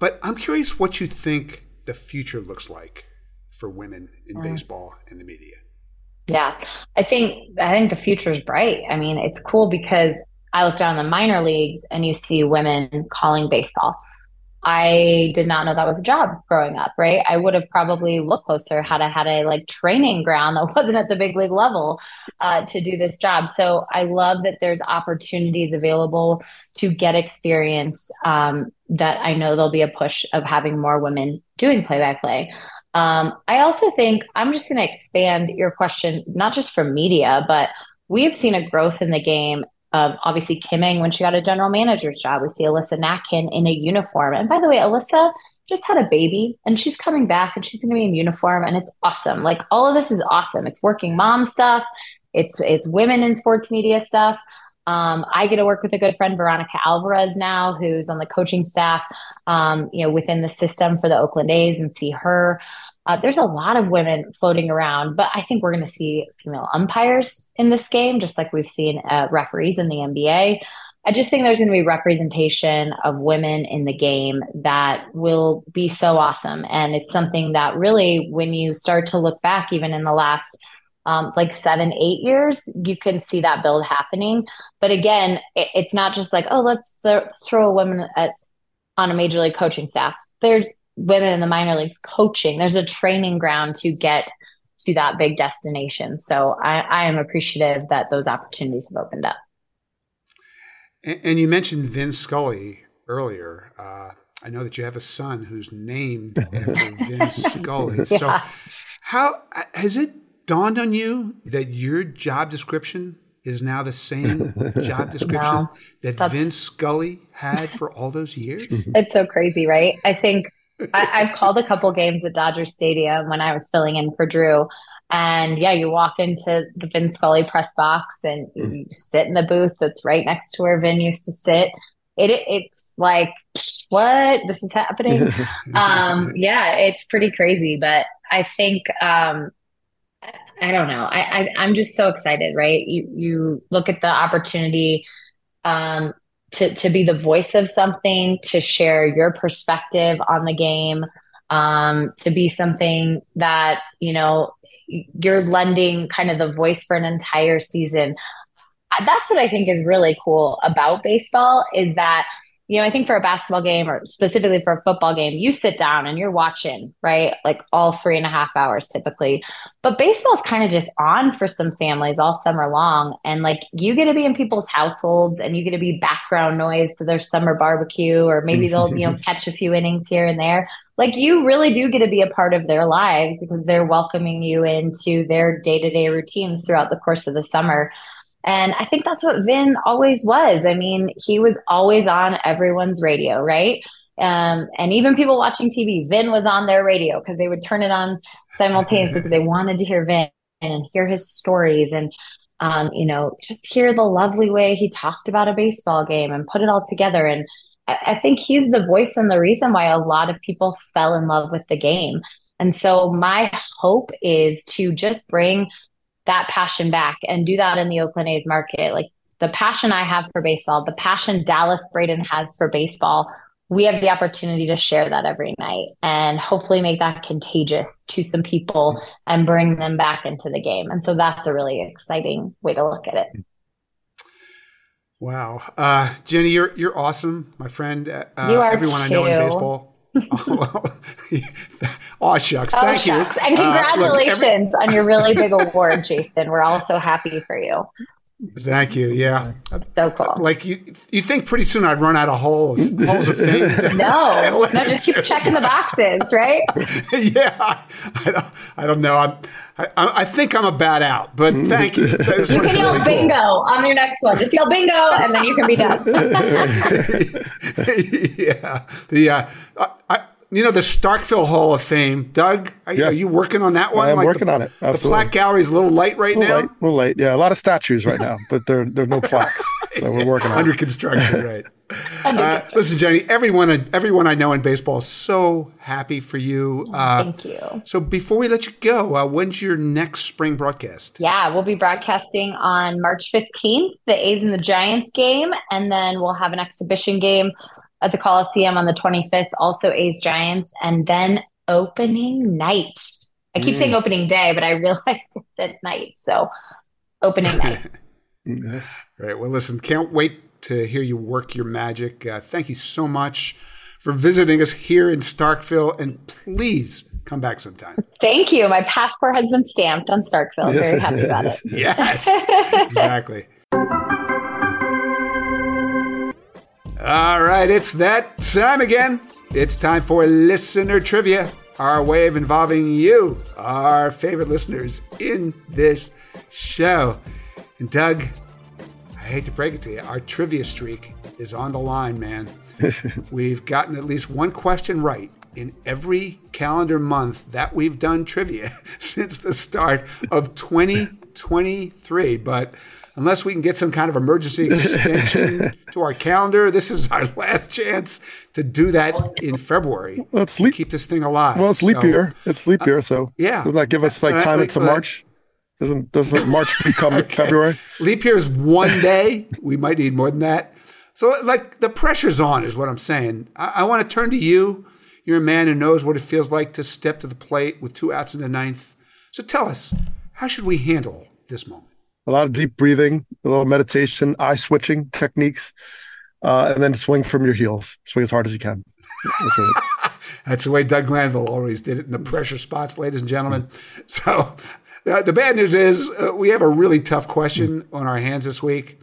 But I'm curious what you think the future looks like for women in mm. baseball and the media. Yeah, I think I think the future is bright. I mean, it's cool because I look down the minor leagues and you see women calling baseball I did not know that was a job growing up, right? I would have probably looked closer had I had a like training ground that [LAUGHS] wasn't at the big league level uh, to do this job. So I love that there's opportunities available to get experience. Um, that I know there'll be a push of having more women doing play by play. I also think I'm just going to expand your question, not just for media, but we have seen a growth in the game uh, obviously Kim Ng when she got a general manager's job. We see Alyssa Nakken in a uniform. And by the way, Alyssa just had a baby and she's coming back and she's going to be in uniform and it's awesome. Like all of this is awesome. It's working mom stuff. It's it's women in sports media stuff. Um, I get to work with a good friend, Veronica Alvarez, now, who's on the coaching staff, um, you know, within the system for the Oakland A's, and see her. Uh, there's a lot of women floating around, but I think we're going to see female umpires in this game, just like we've seen uh, referees in the NBA. I just think there's going to be representation of women in the game that will be so awesome. And it's something that really, when you start to look back, even in the last um, like seven, eight years, you can see that build happening. But again, it, it's not just like, oh, let's, th- throw a woman at, on a major league coaching staff. There's women in the minor leagues coaching. There's a training ground to get to that big destination. So I, I am appreciative that those opportunities have opened up. And, and you mentioned Vin Scully earlier. Uh, I know that you have a son who's named after [LAUGHS] Vin Scully. yeah. So, how has it dawned on you that your job description is now the same [LAUGHS] job description no, that Vin Scully had for all those years? [LAUGHS] It's so crazy, right? I think I, have called a couple games at Dodger Stadium when I was filling in for Drew. And yeah, you walk into the Vin Scully press box and mm. you sit in the booth that's right next to where Vin used to sit. It, it it's like what this is happening. [LAUGHS] um, yeah, it's pretty crazy, but I think um, I don't know. I, I I'm just so excited, right? You you look at the opportunity um, to to be the voice of something, to share your perspective on the game, um, to be something that you know you're lending kind of the voice for an entire season. That's what I think is really cool about baseball is that you know, I think for a basketball game or specifically for a football game, you sit down and you're watching, right? Like all three and a half hours typically. But baseball is kind of just on for some families all summer long. And like you get to be in people's households and you get to be background noise to their summer barbecue, or maybe [LAUGHS] they'll, you know, catch a few innings here and there. Like you really do get to be a part of their lives because they're welcoming you into their day to day routines throughout the course of the summer. And I think that's what Vin always was. I mean, he was always on everyone's radio, right? Um, and even people watching TV, Vin was on their radio because they would turn it on simultaneously because they [LAUGHS] wanted to hear Vin and hear his stories and, um, you know, just hear the lovely way he talked about a baseball game and put it all together. And I, I think he's the voice and the reason why a lot of people fell in love with the game. And so my hope is to just bring that passion back and do that in the Oakland A's market. Like the passion I have for baseball, the passion Dallas Braden has for baseball we have the opportunity to share that every night and hopefully make that contagious to some people and bring them back into the game. And so that's a really exciting way to look at it. Wow, uh, Jenny, you're you're awesome, my friend. Uh, you are everyone too. I know in baseball. [LAUGHS] oh, oh, shucks! Oh, Thank shucks. you, and Uh, look, congratulations every- on your really big award, Jayson. We're all so happy for you. Thank you. Yeah, So cool. like you, you think pretty soon I'd run out of holes, of halls of fame? [LAUGHS] [LAUGHS] No, no, just keep checking the boxes, right? [LAUGHS] yeah, I don't, I don't know. I'm, I, I think I'm a bad out, but thank you. Those You can yell really cool. bingo on your next one. Just yell bingo, and then you can be done. yeah, the uh, I, you know the Starkville Hall of Fame. Doug, are, you- Yeah. are you working on that one? I am Like working the, on it. The Absolutely. plaque gallery's a little light right A little now. late, a little late. Yeah, a lot of statues right now, but there there's no [LAUGHS] plaques. So we're working on under it. construction, [LAUGHS] right? Uh, listen, Jenny, everyone, everyone I know in baseball is so happy for you. Uh, Thank you. So before we let you go, uh, when's your next spring broadcast? Yeah, we'll be broadcasting on March 15th, the A's and the Giants game, and then we'll have an exhibition game at the Coliseum on the 25th, also A's Giants, and then opening night. I keep Mm. saying opening day, but I realized [LAUGHS] it's at night. So opening night. [LAUGHS] Yes. Right. Well, listen, can't wait to hear you work your magic. Uh, thank you so much for visiting us here in Starkville, and please come back sometime. Thank you. My passport has been stamped on Starkville. Very happy about it. [LAUGHS] Yes, exactly. All right, it's that time again. It's time for listener trivia, our way of involving you, our favorite listeners, in this show. And Doug, I hate to break it to you, our trivia streak is on the line, man. [LAUGHS] we've gotten at least one question right in every calendar month that we've done trivia [LAUGHS] since the start of 2023. But unless we can get some kind of emergency [LAUGHS] extension to our calendar, this is our [LAUGHS] last chance to do that in February. Leap. Keep this thing alive. Well, it's leap So- year. It's leap year. So yeah. doesn't that give us like Uh, time into uh, March? Doesn't doesn't March [LAUGHS] become February? Leap year is one day. we might need more than that. So, like, the pressure's on, is what I'm saying. I, I want to turn to you. You're a man who knows what it feels like to step to the plate with two outs in the ninth. So, tell us, how should we handle this moment? A lot of deep breathing, a little meditation, eye switching techniques, uh, and then swing from your heels. Swing as hard as you can. That's. [LAUGHS] That's the way Doug Glanville always did it in the pressure spots, ladies and gentlemen. [LAUGHS] So, uh, the bad news is uh, we have a really tough question on our hands this week.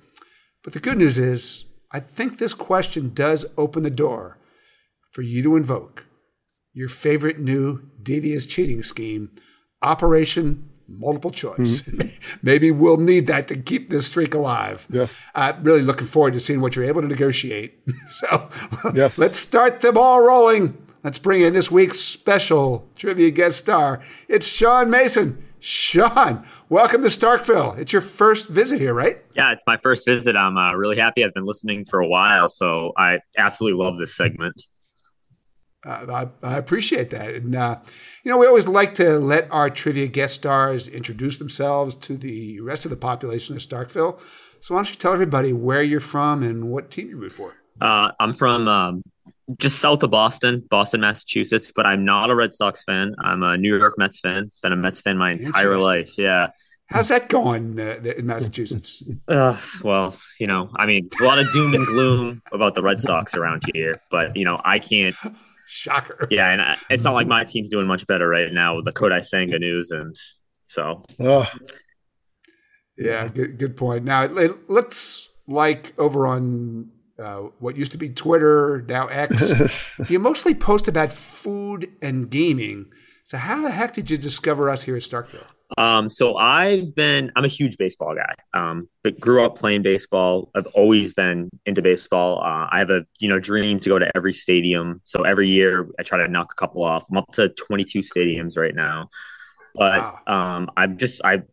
But the good news is, I think this question does open the door for you to invoke your favorite new devious cheating scheme, Operation Multiple Choice. [LAUGHS] Maybe we'll need that to keep this streak alive. Yes. Uh, really looking forward to seeing what you're able to negotiate. [LAUGHS] so Yes. [LAUGHS] let's start the ball rolling. Let's bring in this week's special trivia guest star. It's Sean Mason. Sean, welcome to Starkville. It's your first visit here, right? Yeah, it's my first visit. I'm uh, really happy. I've been listening for a while, so I absolutely love this segment. Uh, I, I appreciate that. And, uh, you know, we always like to let our trivia guest stars introduce themselves to the rest of the population of Starkville. So why don't you tell everybody where you're from and what team you root for? Uh, I'm from um, just south of Boston, Boston, Massachusetts, but I'm not a Red Sox fan. I'm a New York Mets fan. Been a Mets fan my entire life. Yeah. How's that going uh, in Massachusetts? Uh, well, you know, I mean, a lot of doom and gloom about the Red Sox around here, but you know, I can't. Shocker. Yeah, and I, it's not like my team's doing much better right now with the Kodai Senga news, and so Oh, Yeah, good, good point. Now, it, it looks like over on uh, what used to be Twitter, now X, [LAUGHS] you mostly post about food and gaming. So, how the heck did you discover us here at Starkville? Um, so I've been I'm a huge baseball guy. Um, but grew up playing baseball. I've always been into baseball. Uh, I have a you know dream to go to every stadium. So every year I try to knock a couple off. I'm up to 22 stadiums right now. But um, I'm just I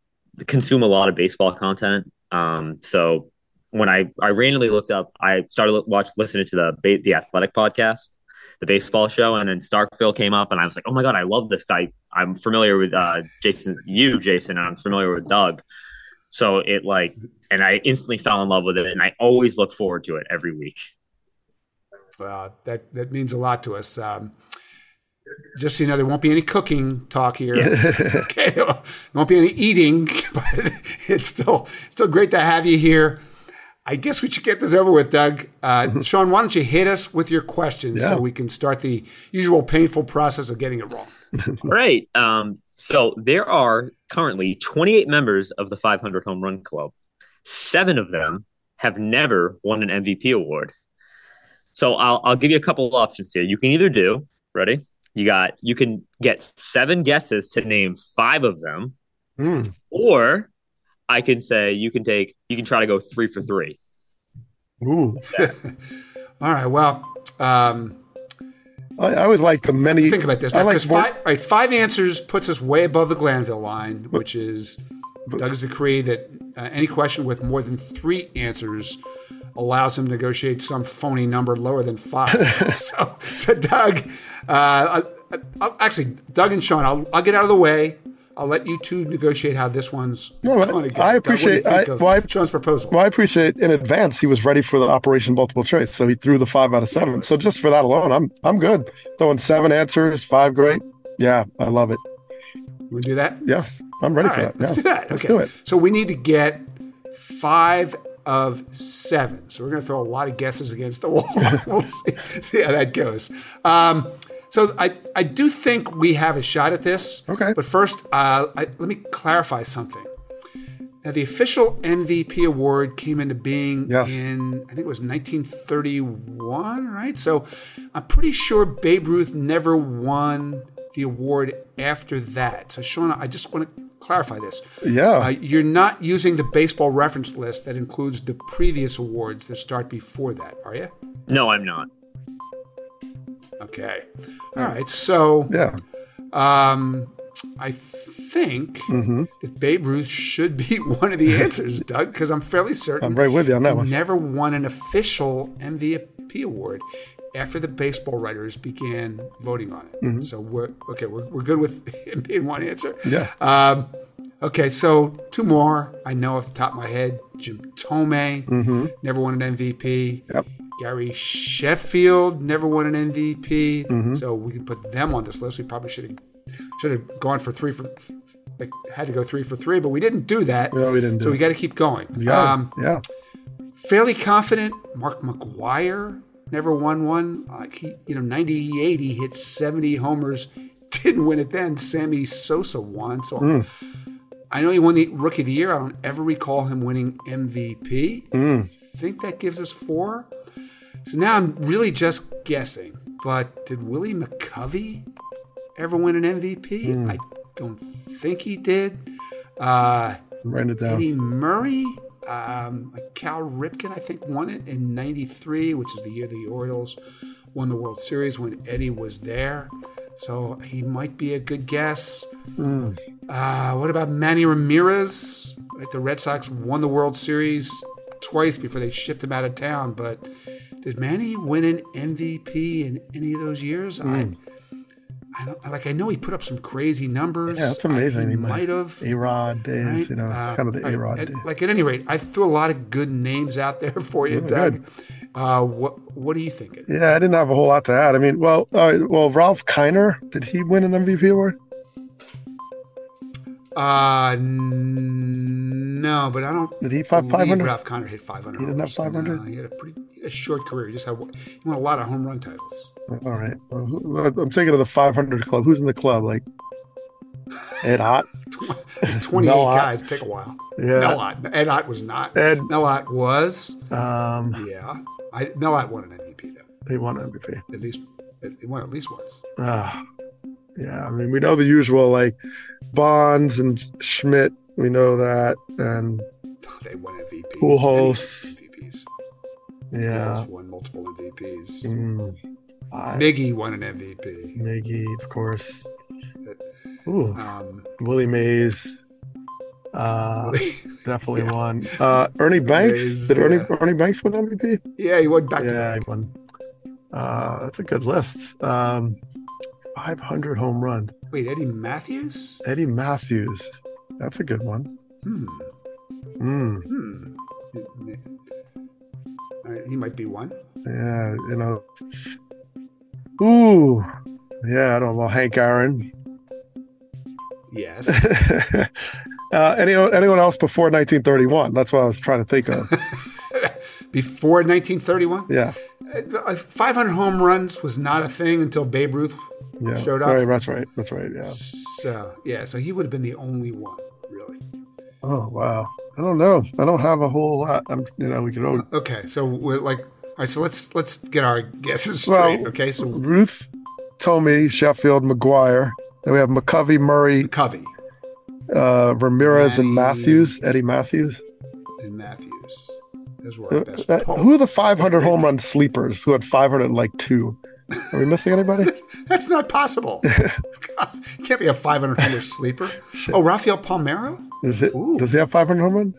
consume a lot of baseball content. Um, so when I I randomly looked up, I started watch listening to the the Athletic podcast, the baseball show, and then Starkville came up, and I was like, oh my god, I love this guy. I'm familiar with uh, Jayson, you Jayson, and I'm familiar with Doug. So it like, and I instantly fell in love with it, and I always look forward to it every week. Well, that that means a lot to us. Um, just so you know, there won't be any cooking talk here. [LAUGHS] [LAUGHS] okay, there won't be any eating, [LAUGHS] but it's still still great to have you here. I guess we should get this over with, Doug. Uh, Sean, why don't you hit us with your questions Yeah. so we can start the usual painful process of getting it wrong. [LAUGHS] Right. Um, so there are currently 28 members of the 500 Home Run Club. Seven of them have never won an MVP award. So I'll, I'll give you a couple of options here. You can either do, ready? You got, you can get seven guesses to name five of them, Mm. or I can say you can take, you can try to go three for three. Ooh. [LAUGHS] All right. Well, um, I, I always like the many. think about this. I like more- five, right, five answers puts us way above the Glanville line, which is Doug's decree that uh, any question with more than three answers allows him to negotiate some phony number lower than five. [LAUGHS] [LAUGHS] so, so Doug, uh, I, I'll, actually, Doug and Sean, I'll, I'll get out of the way. I'll let you two negotiate how this one's No, going to go. I Doug, what do you appreciate. I, well, I, Sean's proposal. well, I appreciate in advance he was ready for the Operation Multiple Choice, so he threw the five out of seven. So just for that alone, I'm I'm good. Throwing seven answers, five great. Yeah, I love it. We do that. Yes, I'm ready All for right, that. let's Yeah, do that. Let's Okay. do it. So we need to get five of seven. So we're going to throw a lot of guesses against the wall. [LAUGHS] we'll see, see how that goes. Um, so I, I do think we have a shot at this. Okay. But first, uh, I, let me clarify something. Now, the official MVP award came into being Yes. in, I think it was 1931, right? So I'm pretty sure Babe Ruth never won the award after that. So, Sean, I just want to clarify this. Yeah. Uh, you're not using the baseball reference list that includes the previous awards that start before that, are you? No, I'm not. Okay. All right. So, Yeah. um, I think Mm-hmm. that Babe Ruth should be [LAUGHS] one of the answers, Doug, because I'm fairly certain I'm right with you on that one. never won an official MVP award after the baseball writers began voting on it. Mm-hmm. So we're okay. We're, we're good with [LAUGHS] him being one answer. Yeah. Um, okay, so two more. I know off the top of my head. Jim Thome never won an MVP. Mm-hmm. Yep. Gary Sheffield never won an MVP. Mm-hmm. So we can put them on this list. We probably should have should have gone for three for like had to go three for three, but we didn't do that. No, we didn't do So we got to keep going. Yeah. Um, yeah. fairly confident. Mark McGwire never won one. Like he, you know, '98 he hit 70 homers, [LAUGHS] didn't win it then. Sammy Sosa won. So Hmm. I know he won the Rookie of the Year. I don't ever recall him winning MVP. Hmm. think that gives us four. So now I'm really just guessing. But did Willie McCovey ever win an MVP? Hmm. I don't think he did. Uh, I'm it down. Eddie Murray, um, Cal Ripken, I think, won it in '93, which is the year the Orioles won the World Series when Eddie was there. So he might be a good guess. Uh, what about Manny Ramirez? Right, the Red Sox won the World Series twice before they shipped him out of town. But did Manny win an MVP in any of those years? I, I don't like. I know he put up some crazy numbers. Yeah, that's I- amazing. He He might have. A Rod days, Right? you know, Uh, it's kind of the. A Rod days. Like at any rate, I threw a lot of good names out there [LAUGHS] for you, Yeah, Doug. Uh, what What are you thinking? Yeah, I didn't have a whole lot to add. I mean, well, uh, well, Ralph Kiner, did he win an MVP award? Uh, n- no, but I don't. Did he five 500? Ralph Connor hit 500. He didn't have 500? No, he had a pretty a short career. You just have won a lot of home run titles. All right. Well, I'm thinking of the 500 club. Who's in the club? Like Ed Ott? [LAUGHS] There's 28 [LAUGHS] Mel Ott. guys. Take a while. Yeah. Mel Ott. Ed Ott was not. Ed- Mel Ott was. Um, Yeah. I, Mel Ott won an MVP though. he won MVP. At least he won at least once. Ah, yeah. I mean, we know the usual, like Bonds and Schmidt. We know that, and [LAUGHS] They won MVPs. Pujols. Yeah, won multiple MVPs. mm. Miggy won an MVP. Miggy, of course. Ooh, Um, Willie Mays. Uh, [LAUGHS] definitely won. Uh, Ernie Banks. Mays, Did Ernie yeah. Ernie Banks win MVP? yeah, he won back to Yeah, back. he won. Uh, that's a good list. Um, 500 home runs. Wait, Eddie Mathews? Eddie Mathews. That's a good one. Hmm. Mm. Hmm. He might be one. Yeah, you know. Ooh, yeah, I don't know. Hank Aaron. Yes. [LAUGHS] uh, any anyone else before 1931? That's what I was trying to think of. [LAUGHS] before 1931? Yeah. Uh, 500 home runs was not a thing until Babe Ruth Yeah, showed up. Right, that's right. That's right. Yeah. So yeah, so he would have been the only one, really. Oh wow. I don't know. I don't have a whole lot. I'm, you know, we could. All... Okay, so we're like, all right. So let's let's get our guesses Well, straight. okay, so Ruth, Thome, Sheffield, McGwire. Then we have McCovey, Murray, Covey, uh, Ramirez, and Mathews. Eddie Mathews. and Mathews. Those were our Uh, best. uh, polls. who are the 500 home run sleepers who had 500 like two? Are we missing anybody? [LAUGHS] That's not possible. God, [LAUGHS] [LAUGHS] can't be a 500 homer sleeper. Oh, Rafael Palmeiro. Is it? Does he have 500 home?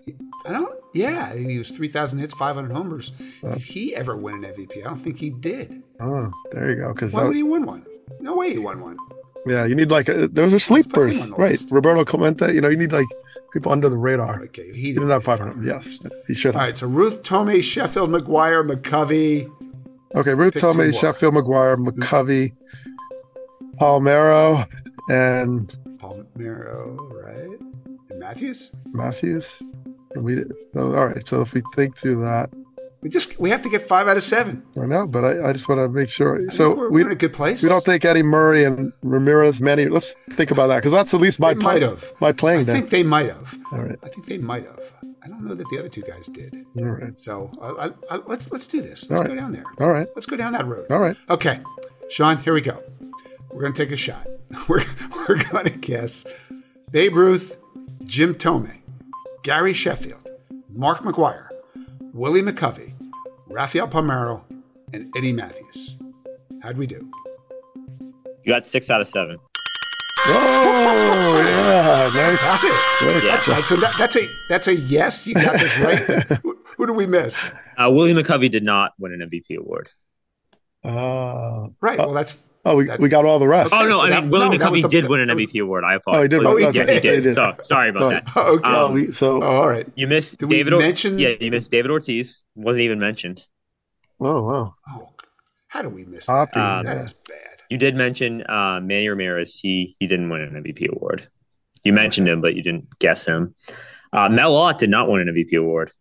I don't. Yeah, he was 3,000 hits, 500 homers. Oh. Did he ever win an MVP? I don't think he did. Oh, there you go. Because Why would he win one? No way he won one. yeah, you need like a, those are sleepers, right? Roberto Clemente. You know, you need like people under the radar. Okay, he didn't have 500. Yes, he should All right, so Ruth Thome, Sheffield, McGwire, McCovey. Okay, Ruth Pick two Thome, more. Sheffield, McGwire, mm-hmm. McCovey, Palmeiro, and Palmeiro, right? And Mathews. Mathews. And we oh, all right. So if we think through that, We just we have to get five out of seven. I know, but I, I just want to make sure. think So we're- we, we're in a good place. We don't think Eddie Murray and Ramirez, Manny. Let's think about that because that's at least my They play- might have. my playing I day. think they might have. All right. I think they might have. I don't know that the other two guys did. All right. So I, I, I, let's let's do this. Let's All go right. down there. All right. Let's go down that road. All right. Okay, Sean. Here we go. We're gonna take a shot. [LAUGHS] We're we're gonna guess Babe Ruth, Jim Thome, Gary Sheffield, Mark McGwire, Willie McCovey, Rafael Palmeiro, and Eddie Mathews. How'd we do? You got six out of seven. Oh yeah, nice. Got it. Nice Yeah. job. So that, that's a that's a yes. You got this right. [LAUGHS] who, who do we miss? Uh, Willie McCovey did not win an MVP award. Uh, Right. Well, that's oh, we, we got all the rest. Oh no, so I that- mean Willie no, McCovey the- did win an that was- MVP award. I Oh, apologize. he did. Oh, he yeah, did. he did. He did. So, sorry about Oh, that. okay. Oh, Um, we, so Oh, all right. You missed Did we David. Or- mention- Yeah, you missed David Ortiz. Wasn't even mentioned. oh wow. Oh, how do we miss Hoppy, that? Um, that yeah. is bad. You did mention uh, Manny Ramirez. He he didn't win an MVP award. You mentioned him, but you didn't guess him. Uh, Mel Ott did not win an MVP award.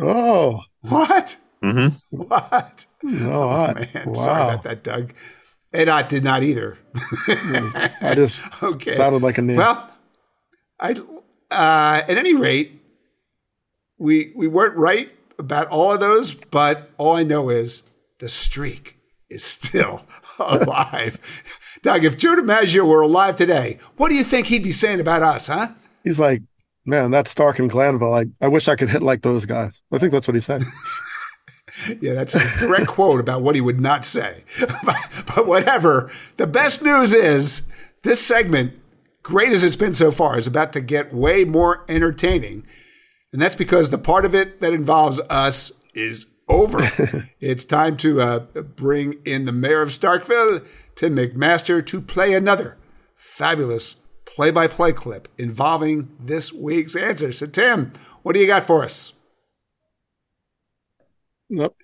Oh, What? hmm What? no, Oh, man. wow. Sorry about that, Doug. Ed Ott did not either. I just [LAUGHS] okay. sounded like a name. Well, I uh, at any rate, we we weren't right about all of those, but all I know is the streak is still [LAUGHS] alive. Doug, if Joe DiMaggio were alive today, what do you think he'd be saying about us, huh? He's like, man, that Stark and Glanville. I, I wish I could hit like those guys. I think that's what he said. [LAUGHS] Yeah, that's a direct quote about what he would not say. but, [LAUGHS] but whatever. The best news is this segment, great as it's been so far, is about to get way more entertaining. And that's because the part of it that involves us is over. [LAUGHS] it's time to uh, bring in the mayor of Starkville, Tim McMaster, to play another fabulous play by play clip involving this week's answer. So, Tim, what do you got for us? Nope.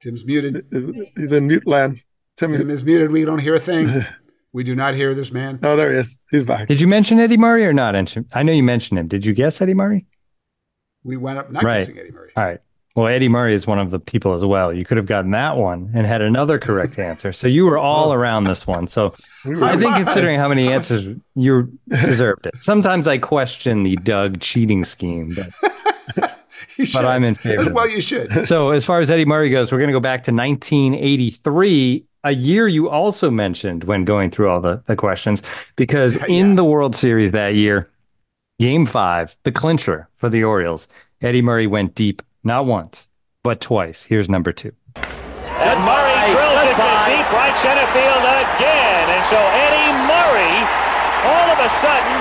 Tim's muted. He's he's in mute land. Tim, Tim is muted. We don't hear a thing. [LAUGHS] We do not hear this man. oh, there he is. He's back. Did you mention Eddie Murray or not? I know you mentioned him. Did you guess Eddie Murray? We went up not Right. guessing Eddie Murray. All right. Well, Eddie Murray is one of the people as well. You could have gotten that one and had another correct [LAUGHS] answer. So you were all around this one. So I think considering how many [LAUGHS] answers you deserved it. Sometimes I question the Doug cheating scheme, but You but I'm in favor. As well, you should. [LAUGHS] So as far as Eddie Murray goes, we're going to go back to 1983, a year you also mentioned when going through all the, the questions, because [LAUGHS] in the World Series that year, Game Five, the clincher for the Orioles, Eddie Murray went deep not once but twice. Here's number two. And Murray drills it to deep right center field again. And so Eddie Murray, all of a sudden,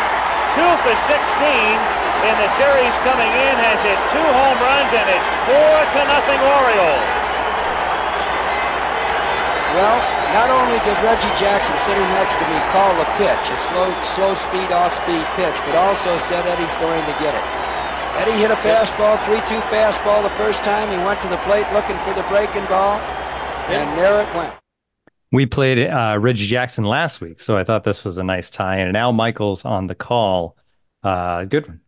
two for 16 in the series coming in, has hit two home runs, and it's four to nothing Orioles. Well, not only did Reggie Jackson sitting next to me call the pitch, a slow, slow speed, off speed pitch, but also said Eddie's going to get it. Eddie hit a fastball, 3-2 fastball the first time. He went to the plate looking for the breaking ball, and there it went. We played uh, Reggie Jackson last week, so I thought this was a nice tie. And Al Michaels on the call. Uh, good one.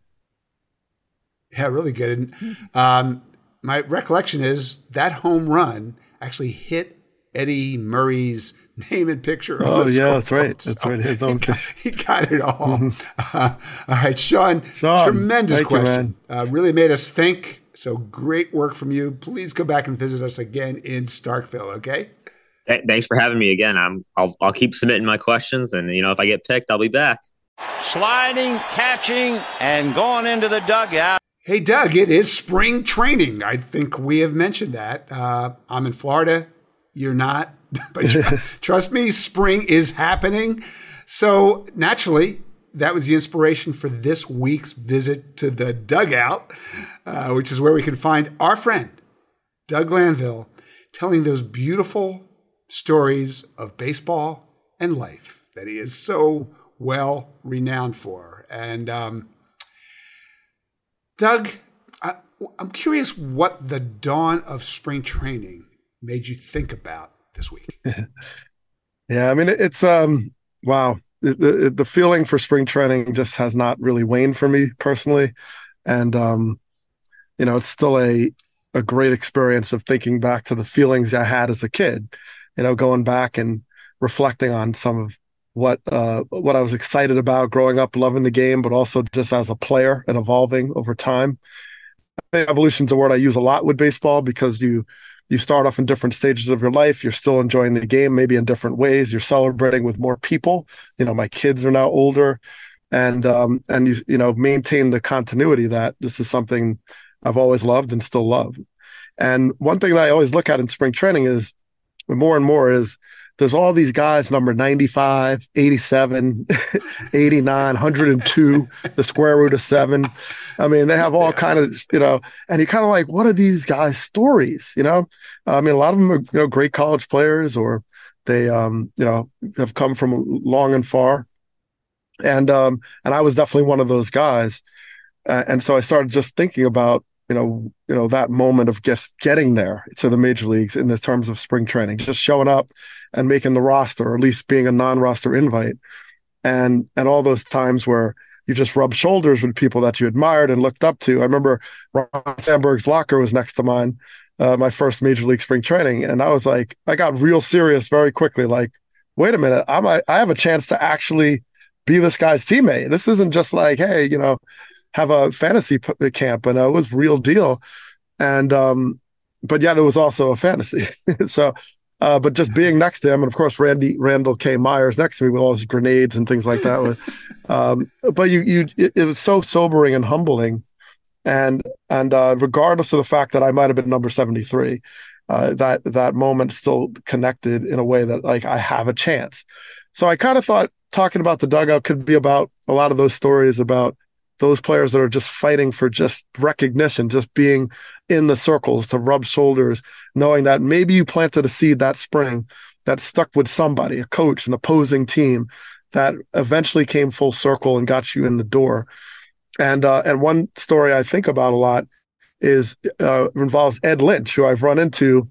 Yeah, really good. And, um, my recollection is that home run actually hit Eddie Murray's [LAUGHS] name and picture. Oh yeah, that's right. That's right. His [LAUGHS] own. He got, [LAUGHS] he got it all. uh, all right, Sean. Sean tremendous question. You, uh, really made us think. So great work from you. Please come back and visit us again in Starkville. Okay. Thanks for having me again. I'm. I'll. I'll keep submitting my questions, and you know, if I get picked, I'll be back. Sliding, catching, and going into the dugout. Hey, Doug, it is spring training. I think we have mentioned that. Uh, I'm in Florida. You're not. [LAUGHS] But tr- [LAUGHS] trust me, spring is happening. So naturally, that was the inspiration for this week's visit to the dugout, uh, which is where we can find our friend, Doug Glanville, telling those beautiful stories of baseball and life that he is so well renowned for. And um, Doug, I, I'm curious what the dawn of spring training made you think about this week. [LAUGHS] yeah, I mean it's um wow. The, the, the feeling for spring training just has not really waned for me personally, and um, you know it's still a a great experience of thinking back to the feelings I had as a kid. You know, going back and reflecting on some of what uh, what I was excited about growing up, loving the game, but also just as a player and evolving over time. Evolution is a word I use a lot with baseball because you you start off in different stages of your life. You're still enjoying the game, maybe in different ways. You're celebrating with more people. You know, my kids are now older, and um, and you you know maintain the continuity that this is something I've always loved and still love. And one thing that I always look at in spring training is more and more is there's all these guys number 95 87 [LAUGHS] 89 102 the square root of seven. I mean they have all yeah. kind of you know and you kind of like what are these guys stories you know? I mean a lot of them are you know great college players or they um you know have come from long and far. And um and i was definitely one of those guys. Uh, and so i started just thinking about you know, you know that moment of just getting there to the major leagues in the terms of spring training, just showing up and making the roster, or at least being a non-roster invite, and and all those times where you just rub shoulders with people that you admired and looked up to. I remember Ryne Sandberg's locker was next to mine, uh, my first major league spring training, and I was like, I got real serious very quickly. Like, wait a minute, I'm I have a chance to actually be this guy's teammate. This isn't just like, hey, you know, have a fantasy p- uh, camp, and uh, it was real deal. And um, but yet it was also a fantasy. [LAUGHS] so, uh, but just being next to him, and of course Randy Randall K. Myers next to me with all his grenades and things like that. [LAUGHS] um, but you you it, it, was so sobering and humbling, and and uh, regardless of the fact that I might have been number seventy three. Uh, that that moment still connected in a way that like I have a chance. So I kind of thought talking about the dugout could be about a lot of those stories about those players that are just fighting for just recognition, just being in the circles to rub shoulders, knowing that maybe you planted a seed that spring that stuck with somebody, a coach, an opposing team that eventually came full circle and got you in the door. And uh, and one story I think about a lot is uh, involves Ed Lynch, who I've run into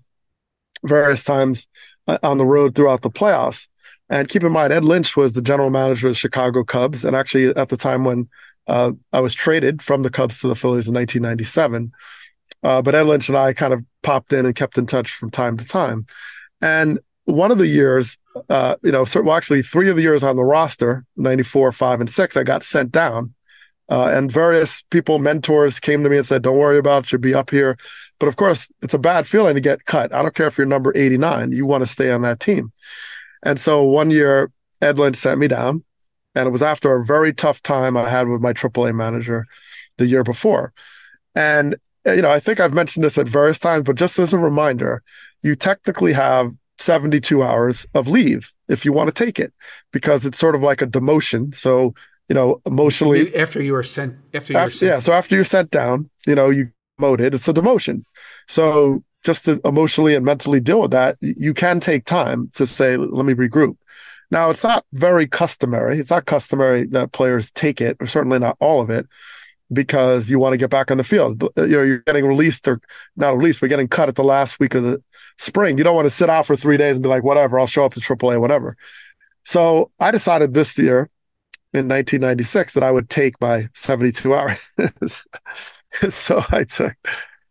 various times uh, on the road throughout the playoffs. And keep in mind, Ed Lynch was the general manager of the Chicago Cubs, and actually at the time when uh, I was traded from the Cubs to the Phillies in 1997. Uh, but Ed Lynch and I kind of popped in and kept in touch from time to time. And one of the years, uh, you know, well, actually, three of the years on the roster 94, 5, and 6, I got sent down. Uh, and various people, mentors came to me and said, Don't worry about it, you'll be up here. But of course, it's a bad feeling to get cut. I don't care if you're number 89, you want to stay on that team. And so one year, Ed Lynch sent me down and it was after a very tough time I had with my AAA manager the year before. And, you know, I think I've mentioned this at various times, but just as a reminder, you technically have 72 hours of leave if you want to take it because it's sort of like a demotion. So, you know, emotionally. After you were sent, after you after, were sent. Yeah. So after you're sent down, you know, you demoted, it's a demotion. So just to emotionally and mentally deal with that, you can take time to say, let me regroup. Now, it's not very customary. It's not customary that players take it, or certainly not all of it. Because you want to get back on the field. You know, you're getting released or not released, but getting cut at the last week of the spring. You don't want to sit out for three days and be like, whatever, I'll show up to AAA, whatever. So I decided this year in 1996 that I would take my 72 hours. [LAUGHS] so I took,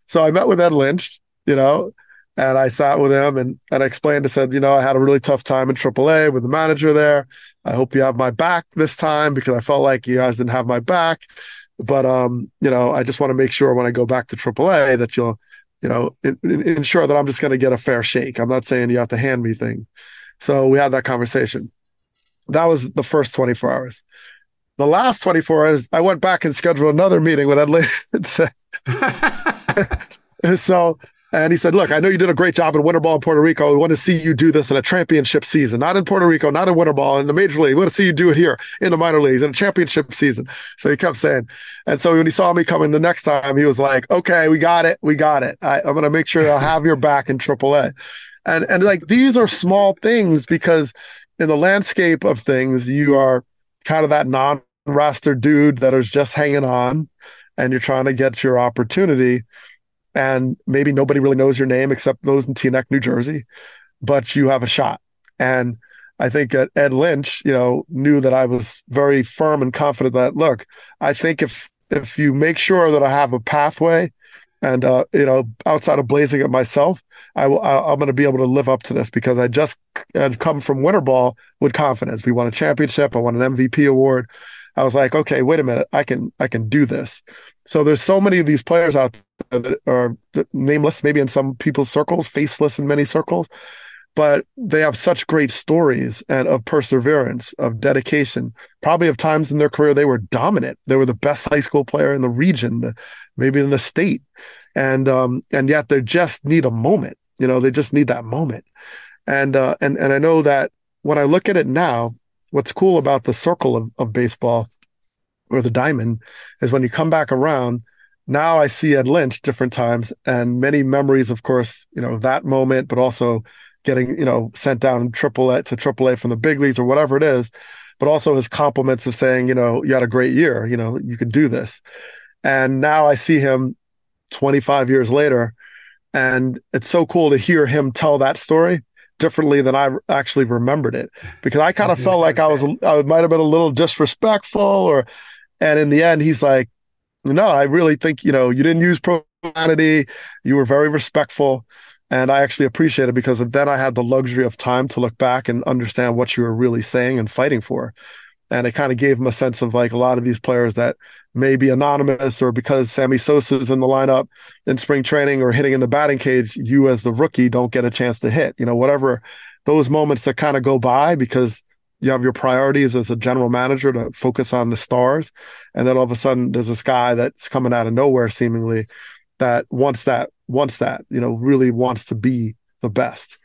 so I met with Ed Lynch, you know, and I sat with him and, and I explained, I said, you know, I had a really tough time in AAA with the manager there. I hope you have my back this time because I felt like you guys didn't have my back. But, um, you know, I just want to make sure when I go back to AAA that you'll, you know, in, in, ensure that I'm just going to get a fair shake. I'm not saying you have to hand me thing. So we had that conversation. That was the first 24 hours. The last 24 hours, I went back and scheduled another meeting with Ed [LAUGHS] [LAUGHS] so and he said, Look, I know you did a great job in winter ball in Puerto Rico. We want to see you do this in a championship season, not in Puerto Rico, not in winter ball, in the major league. We want to see you do it here in the minor leagues in a championship season. So he kept saying, and so when he saw me coming the next time, he was like, Okay, we got it. We got it. I, am going to make sure I'll have your back in AAA. And, and like these are small things because in the landscape of things, you are kind of that non roster dude that is just hanging on and you're trying to get your opportunity and maybe nobody really knows your name except those in Teaneck, New Jersey, but you have a shot. And I think Ed Lynch, you know, knew that I was very firm and confident that look, I think if if you make sure that I have a pathway, and uh, you know, outside of blazing it myself, I will. I, am going to be able to live up to this because I just had come from winter ball with confidence. We won a championship. I won an MVP award. I was like, okay, wait a minute, I can I can do this. So there's so many of these players out that are nameless, maybe in some people's circles, faceless in many circles, but they have such great stories and of perseverance, of dedication. Probably of times in their career they were dominant. They were the best high school player in the region, the, maybe in the state, and um, and yet they just need a moment. You know, they just need that moment. And uh, and and I know that when I look at it now, what's cool about the circle of, of baseball or the diamond is when you come back around now i see ed lynch different times and many memories of course you know that moment but also getting you know sent down triple a to triple a from the big leagues or whatever it is but also his compliments of saying you know you had a great year you know you could do this. And now i see him 25 years later and it's so cool to hear him tell that story differently than I actually remembered it because I kind of [LAUGHS] felt like I was I might have been a little disrespectful or and in the end, he's like, no, I really think, you know, you didn't use profanity. You were very respectful. And I actually appreciate it because then I had the luxury of time to look back and understand what you were really saying and fighting for. And it kind of gave him a sense of like a lot of these players that may be anonymous or because Sammy Sosa's in the lineup in spring training or hitting in the batting cage, you as the rookie don't get a chance to hit. You know, whatever those moments that kind of go by because you have your priorities as a general manager to focus on the stars and then all of a sudden there's this guy that's coming out of nowhere seemingly that wants that wants that you know really wants to be the best.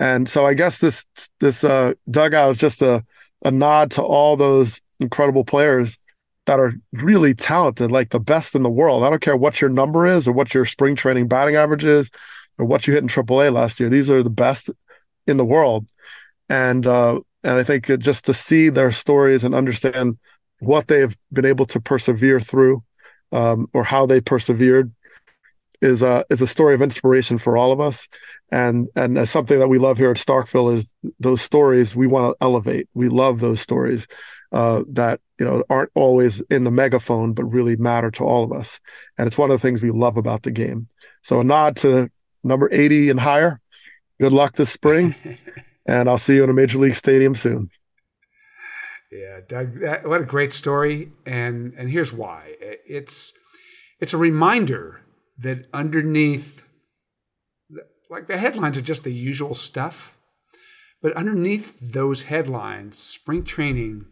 And so i guess this this uh, dugout is just a, a nod to all those incredible players that are really talented like the best in the world. I don't care what your number is or what your spring training batting average is or what you hit in aaa last year. These are the best in the world. And uh, and I think just to see their stories and understand what they've been able to persevere through, um, or how they persevered, is a is a story of inspiration for all of us. And and as something that we love here at Starkville is those stories we want to elevate. We love those stories uh, that you know aren't always in the megaphone, but really matter to all of us. And it's one of the things we love about the game. So a nod to number 80 and higher. Good luck this spring. [LAUGHS] and I'll see you in a major league stadium soon. Yeah, Doug, that, what a great story, and and here's why. It's it's a reminder that underneath, like the headlines are just the usual stuff, but underneath those headlines, spring training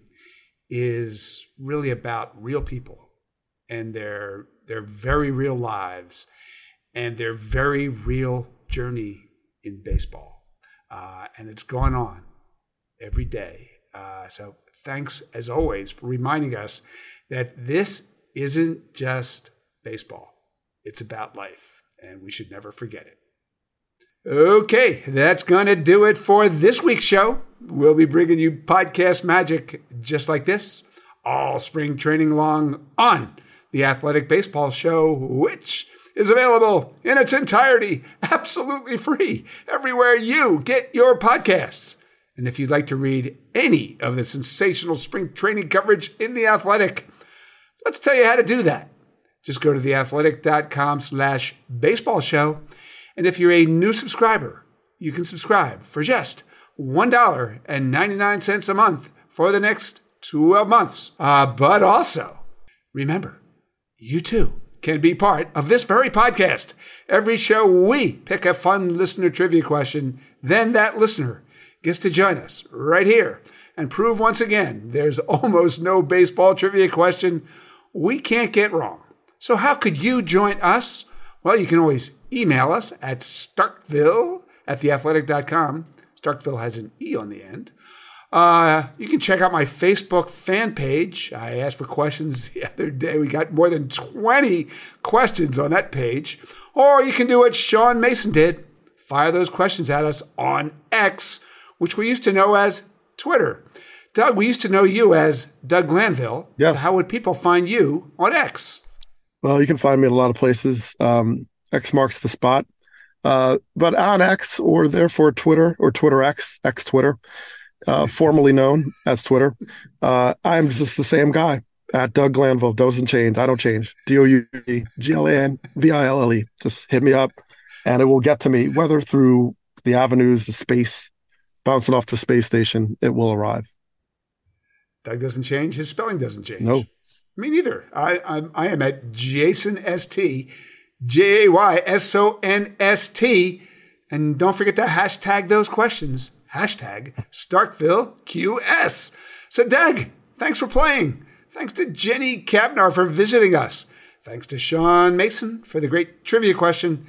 is really about real people and their their very real lives and their very real journey in baseball uh, and it's going on every day. Uh, so thanks as always for reminding us that this isn't just baseball; it's about life, and we should never forget it. Okay, that's going to do it for this week's show. We'll be bringing you podcast magic just like this all spring training long on The Athletic Baseball Show, which is available in its entirety, absolutely free, everywhere you get your podcasts. And if you'd like to read any of the sensational spring training coverage in The Athletic, let's tell you how to do that. Just go to theathletic.com slash baseball show. And if you're a new subscriber, you can subscribe for just $1.99 a month for the next 12 months. Uh, but also, remember, you too can be part of this very podcast. Every show, we pick a fun listener trivia question. Then that listener gets to join us right here and prove once again there's [LAUGHS] almost no baseball trivia question we can't get wrong. So, how could you join us? Well, you can always email us at starkville at theathletic.com. Starkville has an E on the end. Uh, you can check out my Facebook fan page. I asked for questions [LAUGHS] the other day. We got more than 20 questions on that page. Or you can do what Sean Mason did fire those questions at us on X, which we used to know as Twitter. Doug, we used to know you as Doug Glanville. Yes. So how would people find you on X? Well, you can find me in a lot of places. Um, X marks the spot. Uh, but on X or therefore Twitter or Twitter X, X Twitter, uh, formerly known as Twitter, uh, I'm just the same guy at Doug Glanville. Doesn't change. I don't change. D O U G L A N V I L L E. Just hit me up and it will get to me, whether through the avenues, the space, bouncing off the space station, it will arrive. Doug doesn't change. His spelling doesn't change. No. Me neither. I, I'm, I am at Jayson S.T. J A Y S O N S T. And don't forget to hashtag those questions. Hashtag Starkville QS. So, Doug, thanks for playing. Thanks to Jenny Cavnar for visiting us. Thanks to Sean Mason for the great trivia question.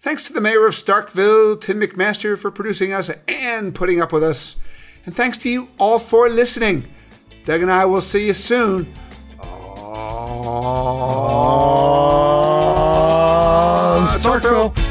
Thanks to the mayor of Starkville, Tim McMaster, for producing us and putting up with us. And thanks to you all for listening. Doug and I will see you soon. Oh, Starkville.